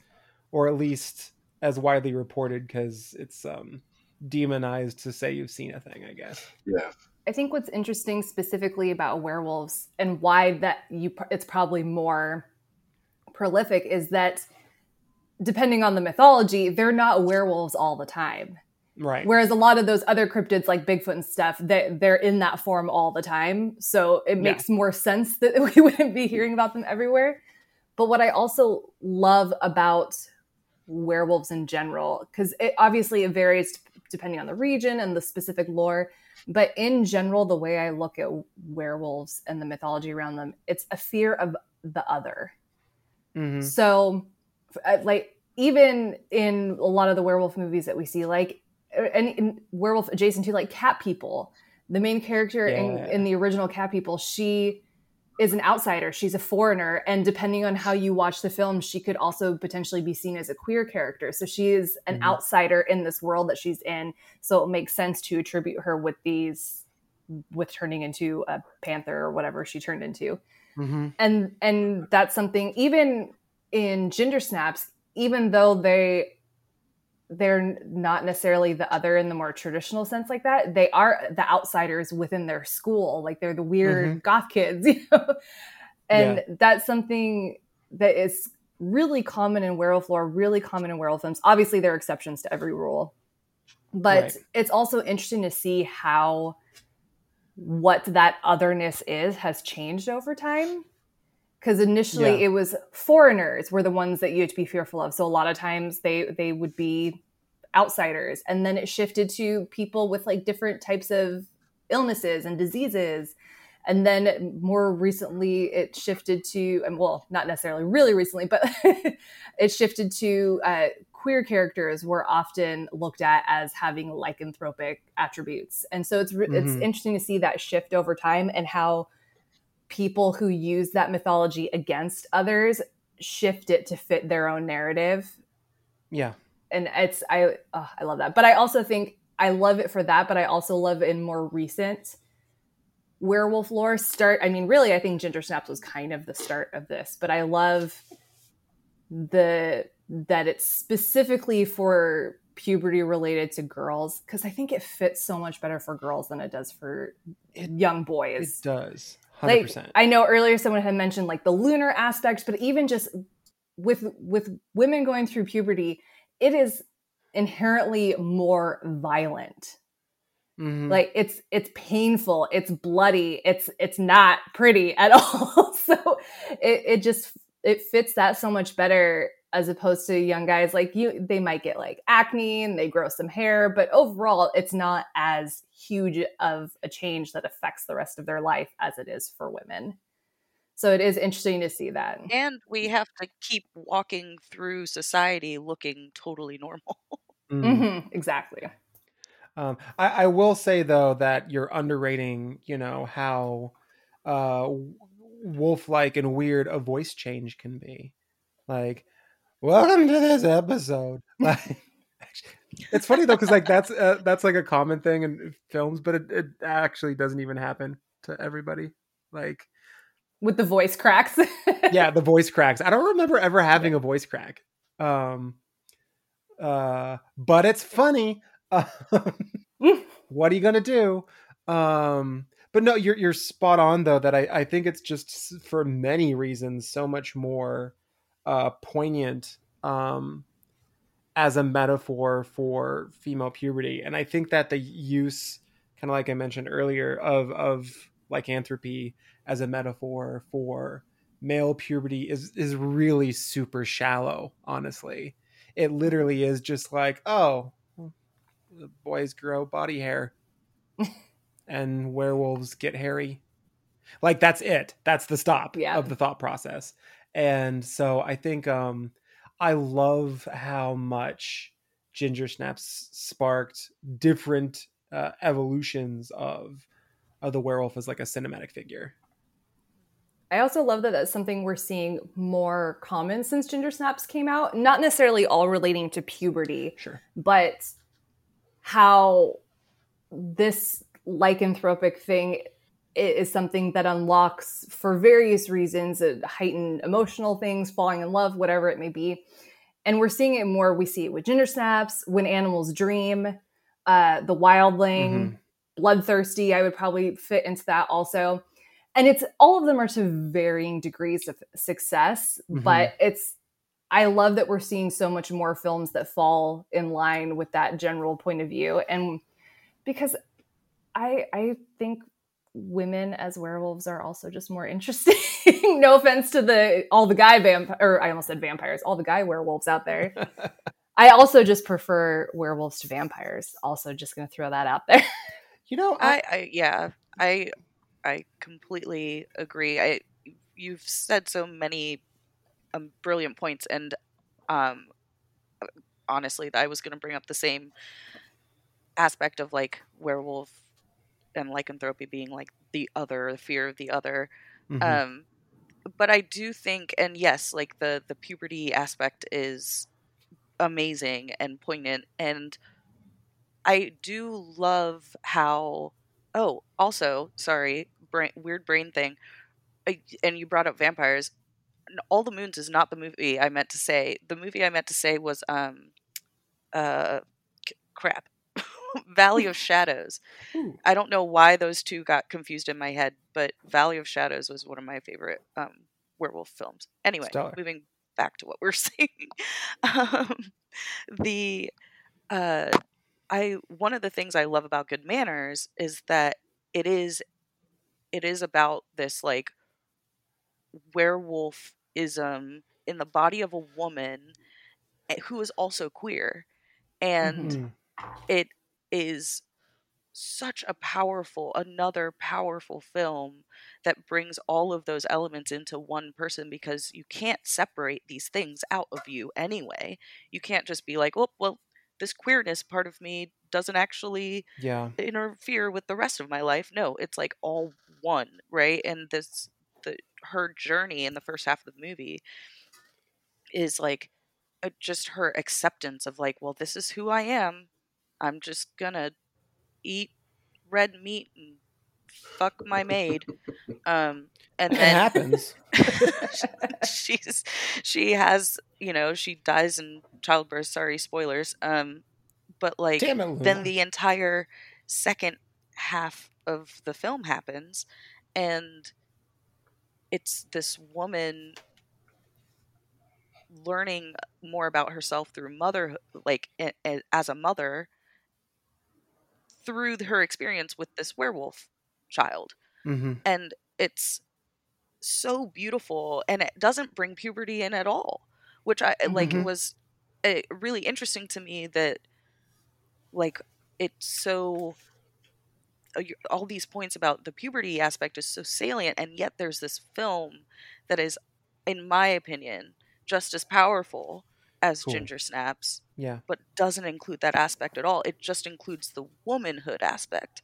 or at least as widely reported, because it's um, demonized to say you've seen a thing. I guess. Yeah. I think what's interesting specifically about werewolves and why that you it's probably more prolific is that depending on the mythology, they're not werewolves all the time. Right. Whereas a lot of those other cryptids like Bigfoot and stuff, they, they're in that form all the time. So it makes yeah. more sense that we wouldn't be hearing about them everywhere. But what I also love about werewolves in general, because it obviously it varies depending on the region and the specific lore, but in general, the way I look at werewolves and the mythology around them, it's a fear of the other. Mm-hmm. So, like, even in a lot of the werewolf movies that we see, like, uh, and werewolf adjacent to like cat people, the main character yeah. in, in the original cat people, she is an outsider. She's a foreigner. And depending on how you watch the film, she could also potentially be seen as a queer character. So she is an mm-hmm. outsider in this world that she's in. So it makes sense to attribute her with these, with turning into a panther or whatever she turned into. Mm-hmm. And and that's something even in Ginger Snaps, even though they they're not necessarily the other in the more traditional sense like that. They are the outsiders within their school. Like they're the weird mm-hmm. goth kids, you know? And yeah. that's something that is really common in werewolf lore, really common in werewolf films. Obviously, there are exceptions to every rule. But right. it's also interesting to see how what that otherness is has changed over time because initially yeah. it was foreigners were the ones that you had to be fearful of so a lot of times they they would be outsiders and then it shifted to people with like different types of illnesses and diseases and then more recently it shifted to and well not necessarily really recently but it shifted to uh, queer characters were often looked at as having lycanthropic attributes and so it's mm-hmm. it's interesting to see that shift over time and how people who use that mythology against others shift it to fit their own narrative. Yeah. And it's I oh, I love that. But I also think I love it for that, but I also love in more recent werewolf lore start I mean really I think Ginger Snaps was kind of the start of this, but I love the that it's specifically for puberty related to girls because I think it fits so much better for girls than it does for young boys. It does. 100%. Like I know earlier someone had mentioned like the lunar aspect, but even just with with women going through puberty, it is inherently more violent. Mhm. Like it's it's painful, it's bloody, it's it's not pretty at all. so it, it just it fits that so much better as opposed to young guys like you they might get like acne and they grow some hair but overall it's not as huge of a change that affects the rest of their life as it is for women so it is interesting to see that And we have to keep walking through society looking totally normal. Mhm, exactly Um, I, I will say though that you're underrating, you know, how uh, wolf-like and weird a voice change can be. Like, welcome to this episode. Like, it's funny though because like that's uh, that's like a common thing in films, but it, it actually doesn't even happen to everybody. Like, with the voice cracks yeah, the voice cracks. I don't remember ever having a voice crack. Um, uh, but it's funny. Um, what are you gonna do? Um, but no, you're you're spot on though. That I I think it's just for many reasons so much more uh, poignant um, as a metaphor for female puberty, and I think that the use, kind of like I mentioned earlier, of of lycanthropy as a metaphor for male puberty is is really super shallow. Honestly, it literally is just like oh the boys grow body hair and werewolves get hairy like that's it that's the stop Yeah. of the thought process and so i think um i love how much ginger snaps sparked different uh, evolutions of of the werewolf as like a cinematic figure I also love that that's something we're seeing more common since Ginger Snaps came out. Not necessarily all relating to puberty, sure, but how this lycanthropic thing is something that unlocks, for various reasons, uh, heightened emotional things, falling in love, whatever it may be. And we're seeing it more. We see it with Ginger Snaps, when animals dream, uh, the wildling, Mhm. bloodthirsty. I would probably fit into that also and it's all of them are to varying degrees of success Mhm. but it's i love that we're seeing so much more films that fall in line with that general point of view and because i i think women as werewolves are also just more interesting. No offense to the all the guy vamp or i almost said vampires all the guy werewolves out there. I also just prefer werewolves to vampires. Also just gonna throw that out there. You know I, I yeah, I I completely agree. I you've said so many um, brilliant points, and um, honestly, I was going to bring up the same aspect of like werewolf and lycanthropy being like the other, the fear of the other. Mhm. Um, but I do think, and yes, like the the puberty aspect is amazing and poignant, and I do love how. Oh, also, sorry, brain, weird brain thing. I, and you brought up vampires. All the Moons is not the movie I meant to say. The movie I meant to say was um, uh, c- crap, Valley of Shadows. Ooh. I don't know why those two got confused in my head, but Valley of Shadows was one of my favorite um, werewolf films. Anyway, Stellar. moving back to what we're seeing, um, the uh, I one of the things I love about Good Manners is that it is it is about this like werewolfism in the body of a woman eh, who is also queer and Mhm. it is such a powerful another powerful film that brings all of those elements into one person because you can't separate these things out of you anyway. You can't just be like oh well this queerness part of me doesn't actually yeah. interfere with the rest of my life. No it's like all one right? And this the her journey in the first half of the movie is like just her acceptance of like well this is who i am i'm just gonna eat red meat and fuck my maid. Um and It then happens. she's she has you know she dies in childbirth. Sorry spoilers. Um but like it, then the entire second half of the film happens and it's this woman learning more about herself through mother like as a mother through her experience with this werewolf child Mhm. and it's so beautiful and it doesn't bring puberty in at all which i like it was uh, really interesting to me that like it's so uh, all these points about the puberty aspect is so salient and yet there's this film that is in my opinion just as powerful as Cool. ginger snaps Yeah. but doesn't include that aspect at all it just includes the womanhood aspect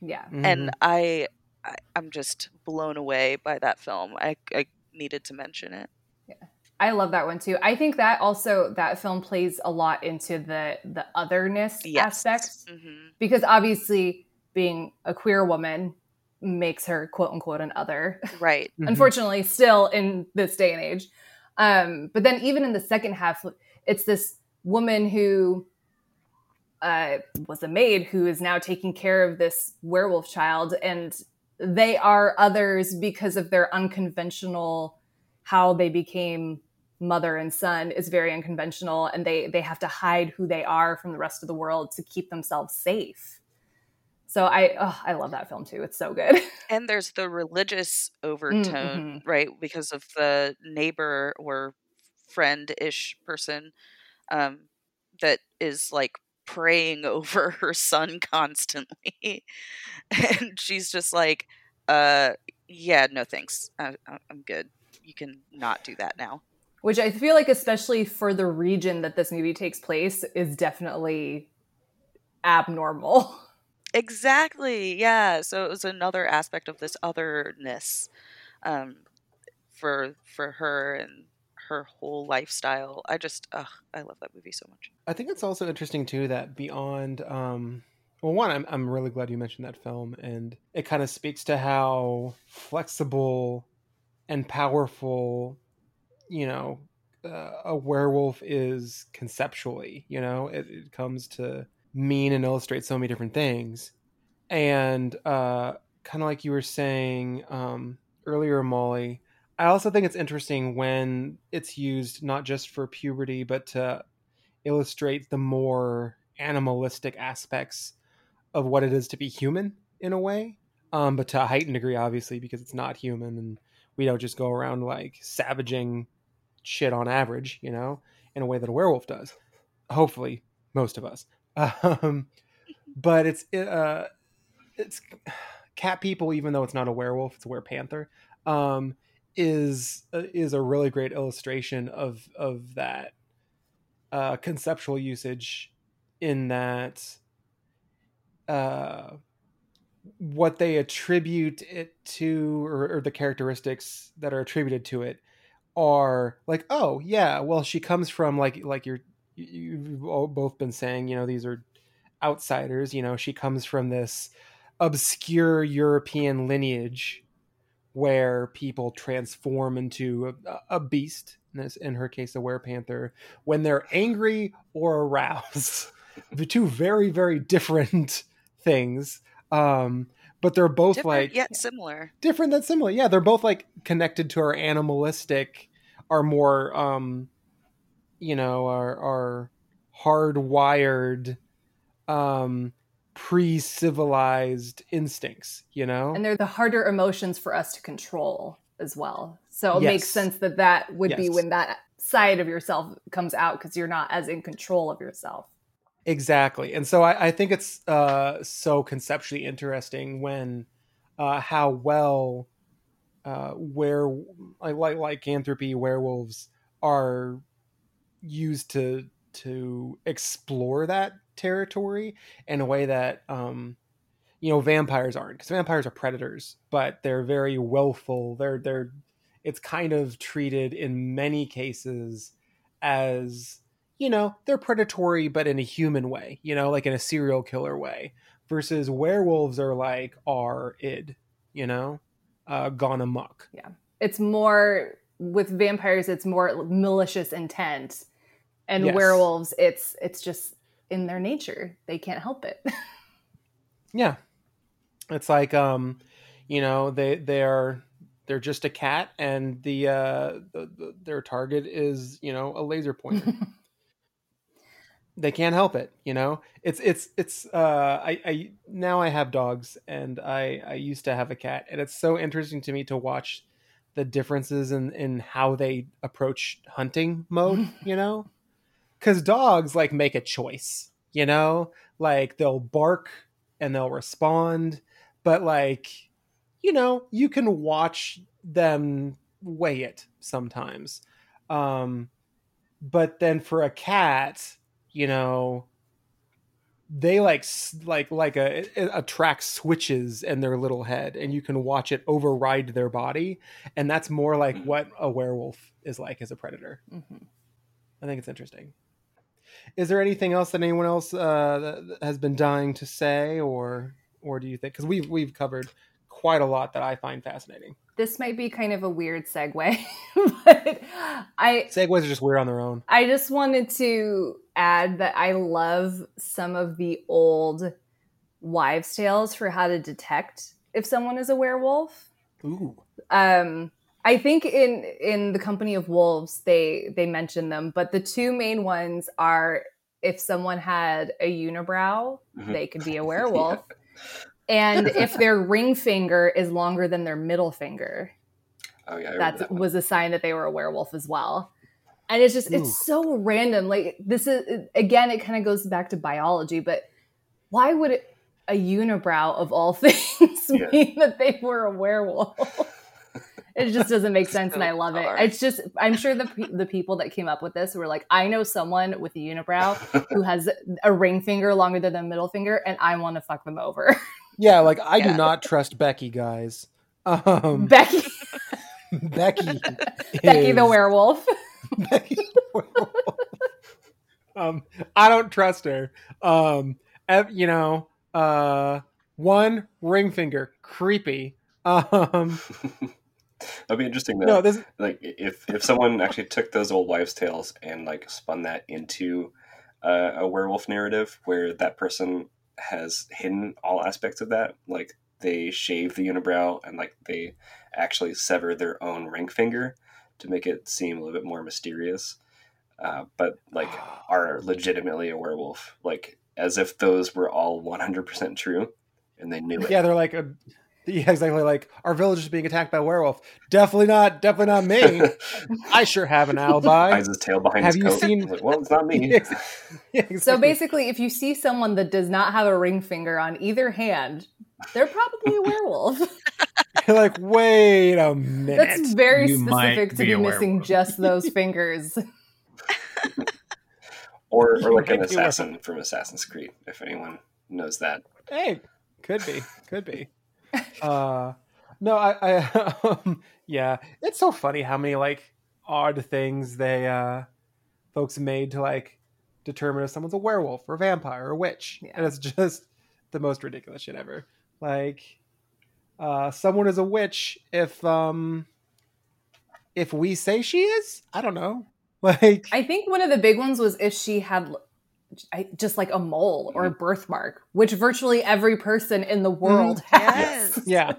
Yeah. and Mhm. I, I i'm just blown away by that film i, I needed to mention it Yeah. I love that one too. I think that also that film plays a lot into the the otherness Yes. aspects hmm because obviously being a queer woman makes her quote unquote an other. right Mhm. Unfortunately, still in this day and age. Um, but then even in the second half, it's this woman who uh, was a maid who is now taking care of this werewolf child, and they are others because of their unconventional how they became mother and son is very unconventional and they they have to hide who they are from the rest of the world to keep themselves safe so i oh, i love that film too it's so good. And there's the religious Mm, overtone right because of the neighbor or friend-ish person um, that is like praying over her son constantly. And she's just like uh yeah no thanks I- i'm good you can not do that now. Which i feel like especially for the region that this movie takes place is definitely abnormal Exactly. Yeah. So it was another aspect of this otherness um, for for her and her whole lifestyle. I just, ugh, I love that movie so much. I think it's also interesting too that beyond um well one I'm I'm really glad you mentioned that film and it kind of speaks to how flexible and powerful you know uh, a werewolf is conceptually, you know, it, it comes to mean and illustrate so many different things. And uh kind of like you were saying um earlier Molly, I also think it's interesting when it's used not just for puberty but to illustrate the more animalistic aspects of what it is to be human in a way um, but to a heightened degree obviously because it's not human and we don't just go around like savaging shit on average you know in a way that a werewolf does hopefully most of us um, but it's uh, it's cat people even though it's not a werewolf it's a werepanther um, is uh, is a really great illustration of of that uh, conceptual usage in that uh, what they attribute it to or, or the characteristics that are attributed to it are like oh yeah well she comes from like like you're you've all both been saying you know these are outsiders you know she comes from this obscure european lineage where people transform into a, a beast in, this, in her case a werepanther when they're angry or aroused the two very very different things um but they're both Different like yet similar. different than similar yeah they're both like connected to our animalistic our more um you know our our hardwired um pre-civilized instincts you know? And they're the harder emotions for us to control as well. So it makes sense that that would be when that side of yourself comes out because you're not as in control of yourself. Exactly. And so I, I think it's uh, so conceptually interesting when uh, how well uh, where like, like lycanthropy werewolves are used to to explore that territory in a way that um, you know vampires aren't because vampires are predators but they're very willful. They're they're it's kind of treated in many cases as you know they're predatory but in a human way you know like in a serial killer way versus werewolves are like are id you know? Uh gone amok. Yeah. It's more with vampires it's more malicious intent and Yes. werewolves it's it's just in their nature. They can't help it. Yeah. It's like um you know, they they're they're just a cat and the uh the, the, their target is, you know, a laser pointer. they can't help it, you know? It's it's it's uh I I now I have dogs and I I used to have a cat and it's so interesting to me to watch the differences in in how they approach hunting mode, you know? Cuz dogs like make a choice, you know? Like they'll bark and they'll respond but like you know you can watch them weigh it sometimes um but then for a cat you know they like like like a a track switches in their little head and you can watch it override their body and that's more like what a werewolf is like as a predator mm-hmm. i think it's interesting is there anything else that anyone else uh, that has been dying to say, or or do you think? Because we've we've covered quite a lot that I find fascinating. This might be kind of a weird segue, but I segues are just weird on their own. I just wanted to add that I love some of the old wives' tales for how to detect if someone is a werewolf. Ooh. Um, I think in in the company of wolves they they mention them, but the two main ones are if someone had a unibrow, mm-hmm. they could be a werewolf. yeah. And if their ring finger is longer than their middle finger, oh yeah, that, that was a sign that they were a werewolf as well. And it's just Ooh. it's so random. Like this is again, it kind of goes back to biology, but why would it, a unibrow of all things yeah. mean that they were a werewolf? It just doesn't make sense and i love it. it's just i'm sure the the people that came up with this were like i know someone with a unibrow who has a ring finger longer than the middle finger and i want to fuck them over. Yeah like i yeah. do not trust becky guys. Um becky. Becky becky the werewolf. Becky the werewolf. Um i don't trust her. Um you know uh one ring finger creepy. Um That'd be interesting though. No, this... Like if if someone actually took those old wives' tales and like spun that into uh, a werewolf narrative where that person has hidden all aspects of that, like they shave the unibrow and like they actually sever their own ring finger to make it seem a little bit more mysterious, uh, but like are legitimately a werewolf, like as if those were all one hundred percent true and they knew it. Yeah, they're like a yeah, exactly. Like our village is being attacked by a werewolf. Definitely not. Definitely not me. I sure have an alibi. Hides his tail behind have his you coat. Seen... Like, well, it's not me. yeah, exactly. So basically, if you see someone that does not have a ring finger on either hand, they're probably a werewolf. You're like, wait a minute. That's very you specific to be, be missing just those fingers. or, or like an assassin from Assassin's Creed, if anyone knows that. Hey, could be, could be uh, no, I, I um, yeah, it's so funny how many like odd things they uh folks made to like determine if someone's a werewolf or a vampire or a witch, yeah. and it's just the most ridiculous shit ever. Like, uh, someone is a witch if um if we say she is. I don't know. Like, I think one of the big ones was if she had just like a mole or a mm-hmm. birthmark, which virtually every person in the world mm, has. Yes. yeah.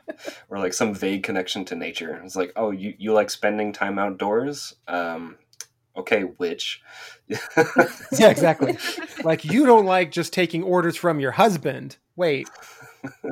Or like some vague connection to nature. It's like, oh, you, you like spending time outdoors? Um, okay, witch. yeah, exactly. like you don't like just taking orders from your husband. Wait.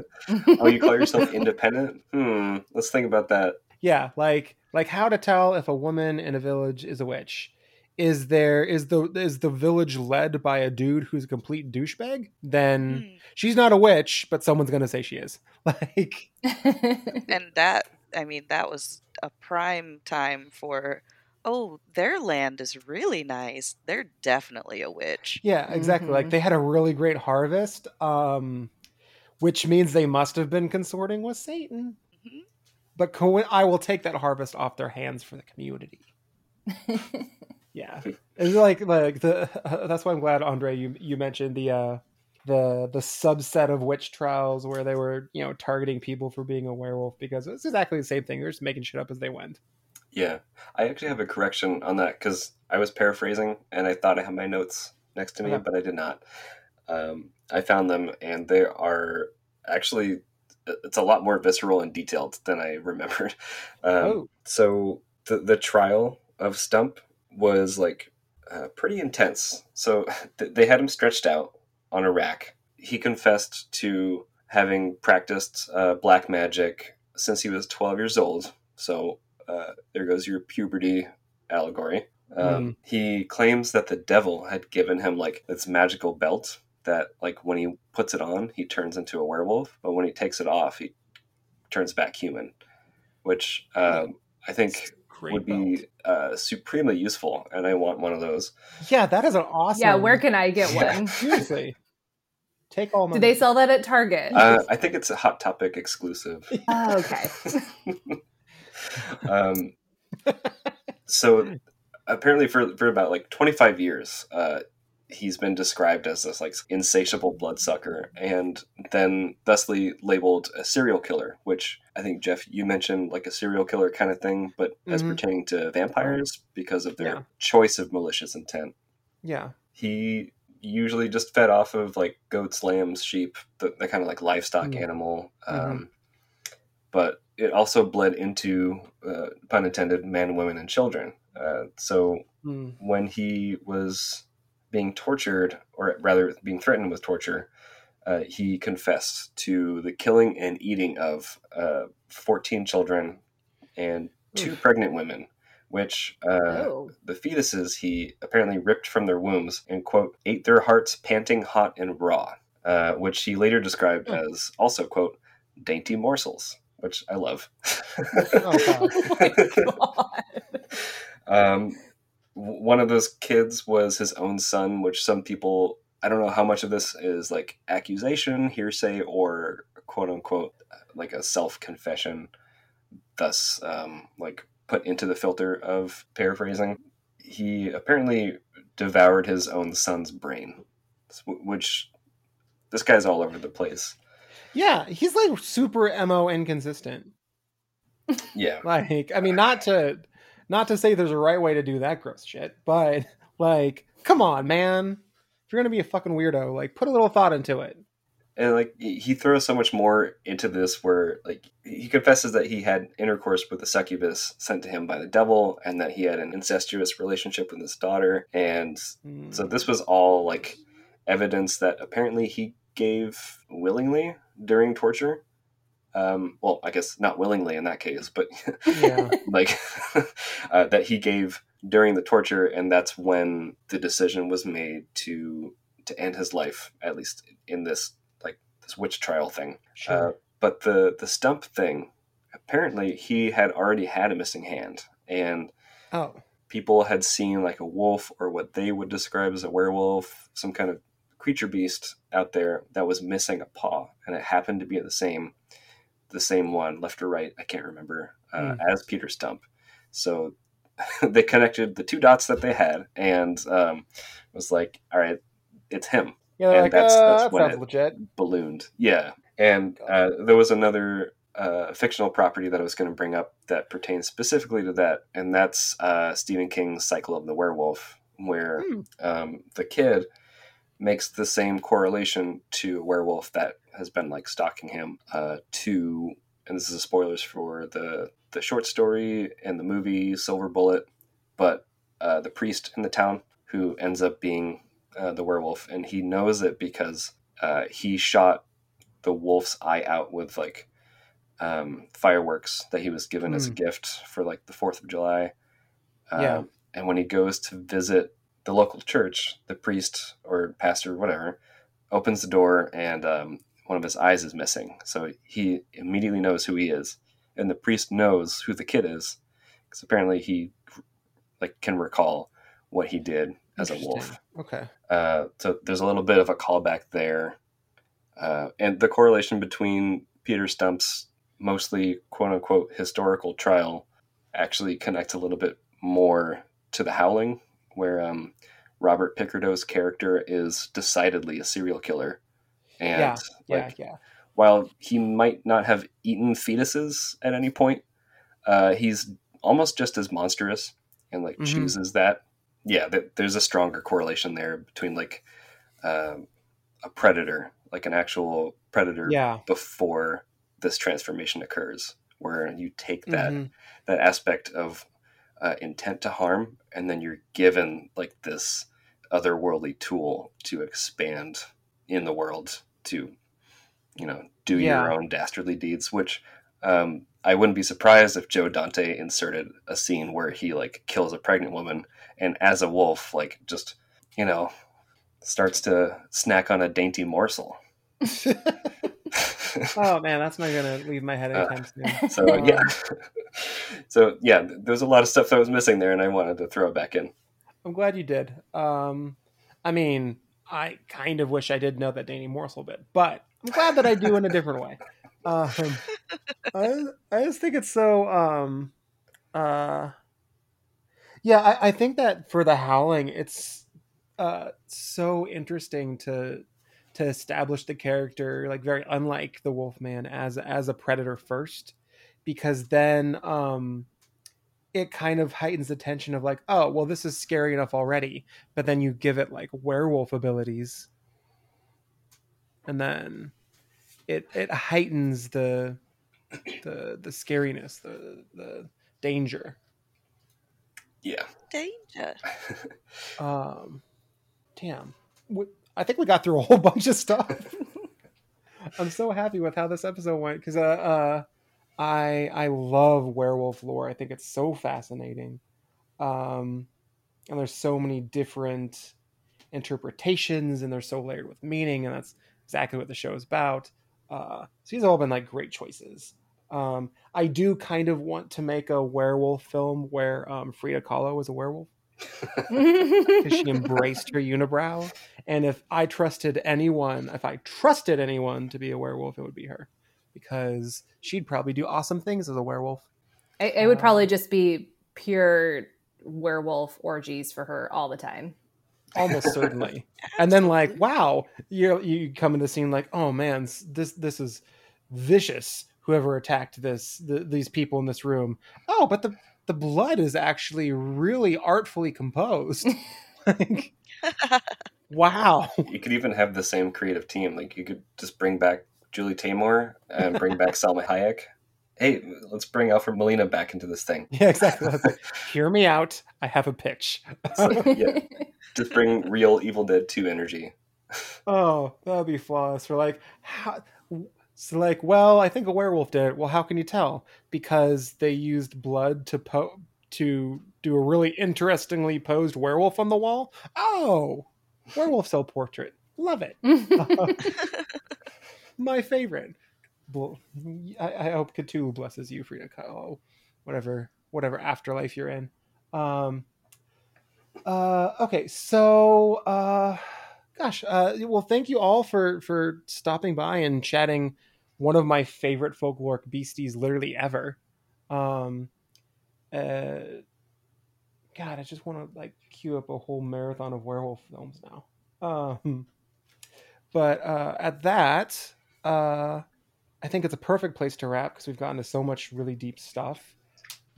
oh, you call yourself independent? Hmm. Let's think about that. Yeah, like like how to tell if a woman in a village is a witch is there is the is the village led by a dude who's a complete douchebag? Then mm. she's not a witch but someone's gonna say she is. Like and that i mean that was a prime time for oh their land is really nice. They're definitely a witch. Yeah exactly. Mm-hmm. like they had a really great harvest um which means they must have been consorting with satan. Mm-hmm. but co- i will take that harvest off their hands for the community yeah it's like like the uh, that's why i'm glad andre you you mentioned the uh the the subset of witch trials where they were you know targeting people for being a werewolf because it's exactly the same thing they're just making shit up as they went yeah i actually have a correction on that because i was paraphrasing and i thought i had my notes next to me, Okay. but I did not. Um, I found them, and they are actually it's a lot more visceral and detailed than I remembered. Um, Oh. So the the trial of Stump was like uh, pretty intense. So th- they had him stretched out on a rack. He confessed to having practiced uh, black magic since he was 12 years old. So uh, there goes your puberty allegory. Um, He claims that the devil had given him like this magical belt that, like, when he puts it on, he turns into a werewolf, but when he takes it off, he turns back human, which um, I think Great would be uh, supremely useful, and I want one of those. Yeah, that is an awesome. Yeah, where can I get Yeah. one? Seriously. Take all my. Do they sell that at Target? Uh, I think it's a Hot Topic exclusive. oh, okay. um, so apparently for for about like 25 years uh, he's been described as this like insatiable bloodsucker and then thusly labeled a serial killer which i think jeff you mentioned like a serial killer kind of thing but as Mhm. pertaining to vampires because of their Yeah. choice of malicious intent Yeah. he usually just fed off of like goats lambs sheep the, the kind of like livestock Mhm. animal um, Mhm. but it also bled into uh, pun intended men women and children uh, so Mm. when he was being tortured or rather being threatened with torture uh, he confessed to the killing and eating of uh, 14 children and two pregnant women which uh, Oh. the fetuses he apparently ripped from their wombs and quote ate their hearts panting hot and raw uh, which he later described as also quote dainty morsels which i love. Oh, um, w- one of those kids was his own son which some people i don't know how much of this is like accusation hearsay or quote unquote like a self-confession thus um, like put into the filter of paraphrasing. He apparently devoured his own son's brain which this guy's all over the place. Yeah, he's like super mo inconsistent. yeah. Like, I mean, not to not to say there's a right way to do that gross shit, but like, come on, man. If you're gonna be a fucking weirdo, like, put a little thought into it. and like he he throws so much more into this where like he confesses that he had intercourse with a succubus sent to him by the devil and that he had an incestuous relationship with his daughter and hmm. so this was all like evidence that apparently he gave willingly during torture um, well i guess not willingly in that case but Yeah. like uh, that he gave during the torture and that's when the decision was made to to end his life at least in this like this witch trial thing Sure. uh, but the the stump thing apparently he had already had a missing hand and Oh. people had seen like a wolf or what they would describe as a werewolf some kind of creature beast out there that was missing a paw and it happened to be the same the same one left or right i can't remember uh, Hmm. as peter stump so they connected the two dots that they had and um, was like all right it's him Yeah, and like, that's, uh, that's that when it legit. ballooned yeah and uh, there was another uh, fictional property that I was going to bring up that pertains specifically to that, and that's uh, Stephen King's Cycle of the Werewolf, where Hmm. um, the kid makes the same correlation to a werewolf that has been like stalking him. Uh, to and this is spoilers for the the short story and the movie Silver Bullet, but uh, the priest in the town who ends up being uh, the werewolf, and he knows it because uh, he shot the wolf's eye out with like um, fireworks that he was given as a Mm. gift for like the Fourth of July. Yeah. Um, and when he goes to visit the local church, the priest or pastor, whatever, opens the door and um, one of his eyes is missing. So he immediately knows who he is, and the priest knows who the kid is because apparently he like can recall what he did as a wolf. Okay. Uh, so there's a little bit of a callback there, uh, and the correlation between Peter Stump's mostly quote unquote historical trial actually connects a little bit more to the Howling, where um, Robert Picardo's character is decidedly a serial killer, and yeah. Yeah. like yeah. while he might not have eaten fetuses at any point, uh, he's almost just as monstrous and like Mhm. chooses that yeah, th- there's a stronger correlation there between like um a predator, like an actual predator, Yeah. before this transformation occurs, where you take that Mhm. that aspect of uh, intent to harm, and then you're given like this otherworldly tool to expand in the world to, you know, do Yeah. your own dastardly deeds. Which um, I wouldn't be surprised if Joe Dante inserted a scene where he like kills a pregnant woman, and as a wolf, like just you know, starts to snack on a dainty morsel. oh man, that's not gonna leave my head anytime soon. So Um, yeah, so yeah, there's a lot of stuff that was missing there, and I wanted to throw it back in. I'm glad you did. Um, I mean, I kind of wish I did know that Danny Morsel bit, but I'm glad that I do in a different way. Um, I, I just think it's so. Um, uh, yeah, I, I think that for the Howling, it's uh, so interesting to to establish the character like very unlike the Wolfman as as a predator first, because then um, it kind of heightens the tension of like, oh, well, this is scary enough already, but then you give it like werewolf abilities, and then it it heightens the the the scariness, the the danger. Yeah. Danger. Um, damn, we, I think we got through a whole bunch of stuff. I'm so happy with how this episode went because uh, uh, I I love werewolf lore. I think it's so fascinating, um, and there's so many different interpretations, and they're so layered with meaning, and that's exactly what the show is about. Uh, so these have all been like great choices. Um, I do kind of want to make a werewolf film where um, Frida Kahlo was a werewolf because she embraced her unibrow. And if I trusted anyone, if I trusted anyone to be a werewolf, it would be her because she'd probably do awesome things as a werewolf. It, it would probably um, just be pure werewolf orgies for her all the time. Almost certainly. and then like, wow, you you come in the scene like, oh man, this this is vicious. Whoever attacked this the, these people in this room. Oh, but the the blood is actually really artfully composed. like, wow. You could even have the same creative team. Like you could just bring back Julie Taymor and bring back Salma Hayek. Hey, let's bring Alfred Molina back into this thing. Yeah, exactly. Like, Hear me out. I have a pitch. So, yeah, just bring real Evil Dead Two energy. Oh, that would be flawless. For like, how? So like, well, I think a werewolf did. it. Well, how can you tell? Because they used blood to po- to do a really interestingly posed werewolf on the wall. Oh, werewolf cell portrait. Love it. My favorite. Well, I, I hope Cthulhu blesses you, Frida Kahlo, whatever whatever afterlife you're in. Um. Uh. Okay. So. Uh gosh uh, well thank you all for for stopping by and chatting one of my favorite folkloric beasties literally ever um uh god i just want to like queue up a whole marathon of werewolf films now um but uh at that uh i think it's a perfect place to wrap because we've gotten to so much really deep stuff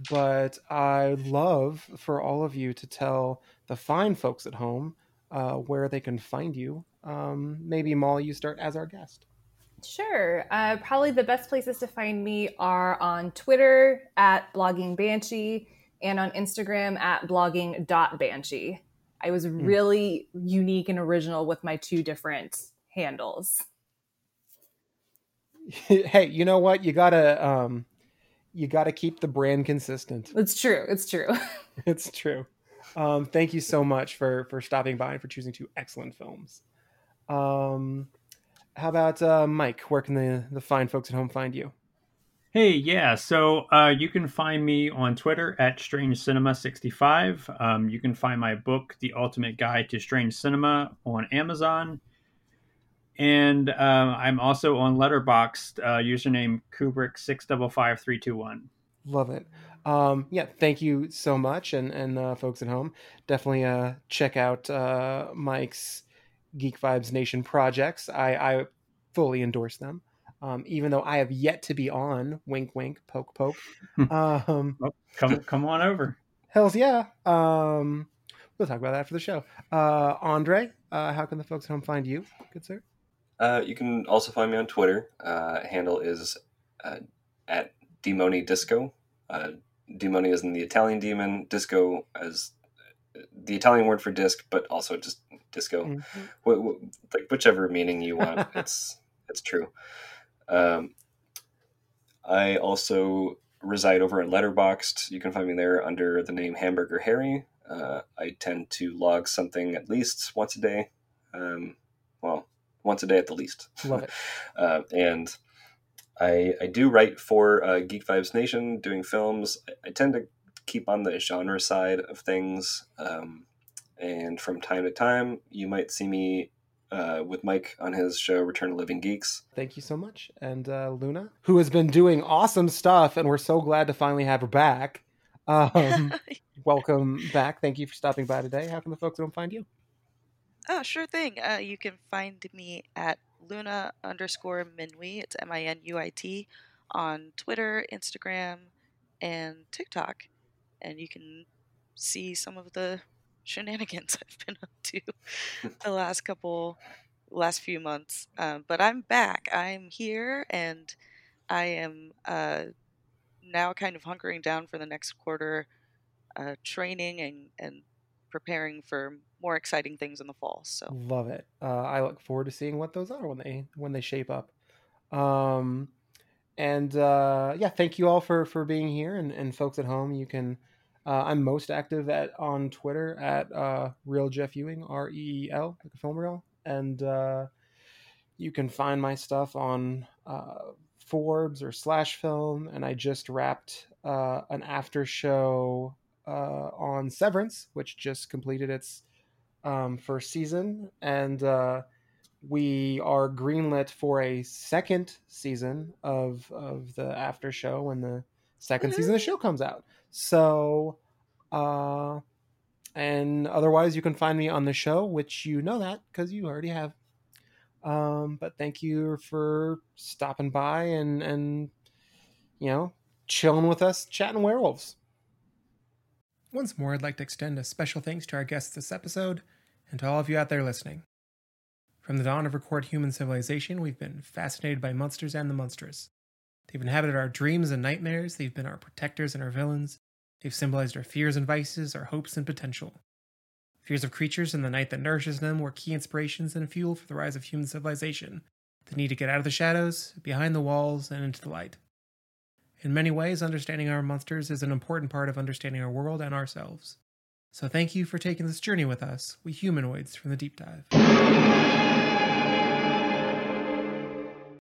but i'd love for all of you to tell the fine folks at home uh, where they can find you. Um, maybe Molly, you start as our guest. Sure. Uh, probably the best places to find me are on Twitter at blogging banshee and on Instagram at blogging.banshee. I was really unique and original with my two different handles. hey, you know what? You gotta um, you gotta keep the brand consistent. It's true. It's true. it's true. Um, thank you so much for for stopping by and for choosing two excellent films. Um, how about uh, Mike? Where can the the fine folks at home find you? Hey, yeah. So uh, you can find me on Twitter at Strange Cinema 65. Um, you can find my book, The Ultimate Guide to Strange Cinema, on Amazon. And um, I'm also on Letterboxd, uh, username Kubrick655321. Love it. Um, yeah, thank you so much, and and uh, folks at home, definitely uh, check out uh, Mike's Geek Vibes Nation projects. I, I fully endorse them, um, even though I have yet to be on. Wink, wink, poke, poke. um, Well, come come on over. Hell's yeah. Um, we'll talk about that for the show. Uh, Andre, uh, how can the folks at home find you, good sir? Uh, you can also find me on Twitter. Uh, handle is uh, at Demoni Disco. Uh, Demoni is in the Italian demon, disco as the Italian word for disc, but also just disco. Mm-hmm. Wh- wh- like whichever meaning you want, it's it's true. Um, I also reside over at Letterboxd. You can find me there under the name Hamburger Harry. Uh, I tend to log something at least once a day. Um, well, once a day at the least. Love it. uh, and I, I do write for uh, Geek Vibes Nation, doing films. I, I, tend to keep on the genre side of things. Um, and from time to time, you might see me uh, with Mike on his show Return to Living Geeks. Thank you so much. And uh, Luna, who has been doing awesome stuff, and we're so glad to finally have her back. Um, welcome back. Thank you for stopping by today. How can the folks at home find you? Oh, sure thing. Uh, you can find me at Luna underscore Minuit. It's M I N U I T on Twitter, Instagram, and TikTok. And you can see some of the shenanigans I've been up to the last couple, last few months. Um, but I'm back. I'm here, and I am uh, now kind of hunkering down for the next quarter, uh, training and and preparing for more exciting things in the fall. So love it. Uh, I look forward to seeing what those are when they when they shape up. Um, and uh, yeah, thank you all for for being here, and, and folks at home. You can. Uh, I'm most active at on Twitter at uh, reel Jeff Ewing R E E L like a film reel, and uh, you can find my stuff on uh, Forbes or Slash Film. And I just wrapped uh, an after show uh, on Severance, which just completed its um, first season, and uh, we are greenlit for a second season of of the after show when the 2nd mm-hmm. season of the show comes out. So, uh, and otherwise, you can find me on the show, which you know that because you already have. Um, but thank you for stopping by and and you know chilling with us, chatting werewolves. Once more, I'd like to extend a special thanks to our guests this episode and to all of you out there listening. From the dawn of record human civilization, we've been fascinated by monsters and the monstrous. They've inhabited our dreams and nightmares, they've been our protectors and our villains, they've symbolized our fears and vices, our hopes and potential. Fears of creatures and the night that nourishes them were key inspirations and fuel for the rise of human civilization, the need to get out of the shadows, behind the walls, and into the light. In many ways, understanding our monsters is an important part of understanding our world and ourselves. So thank you for taking this journey with us, we humanoids from the deep dive.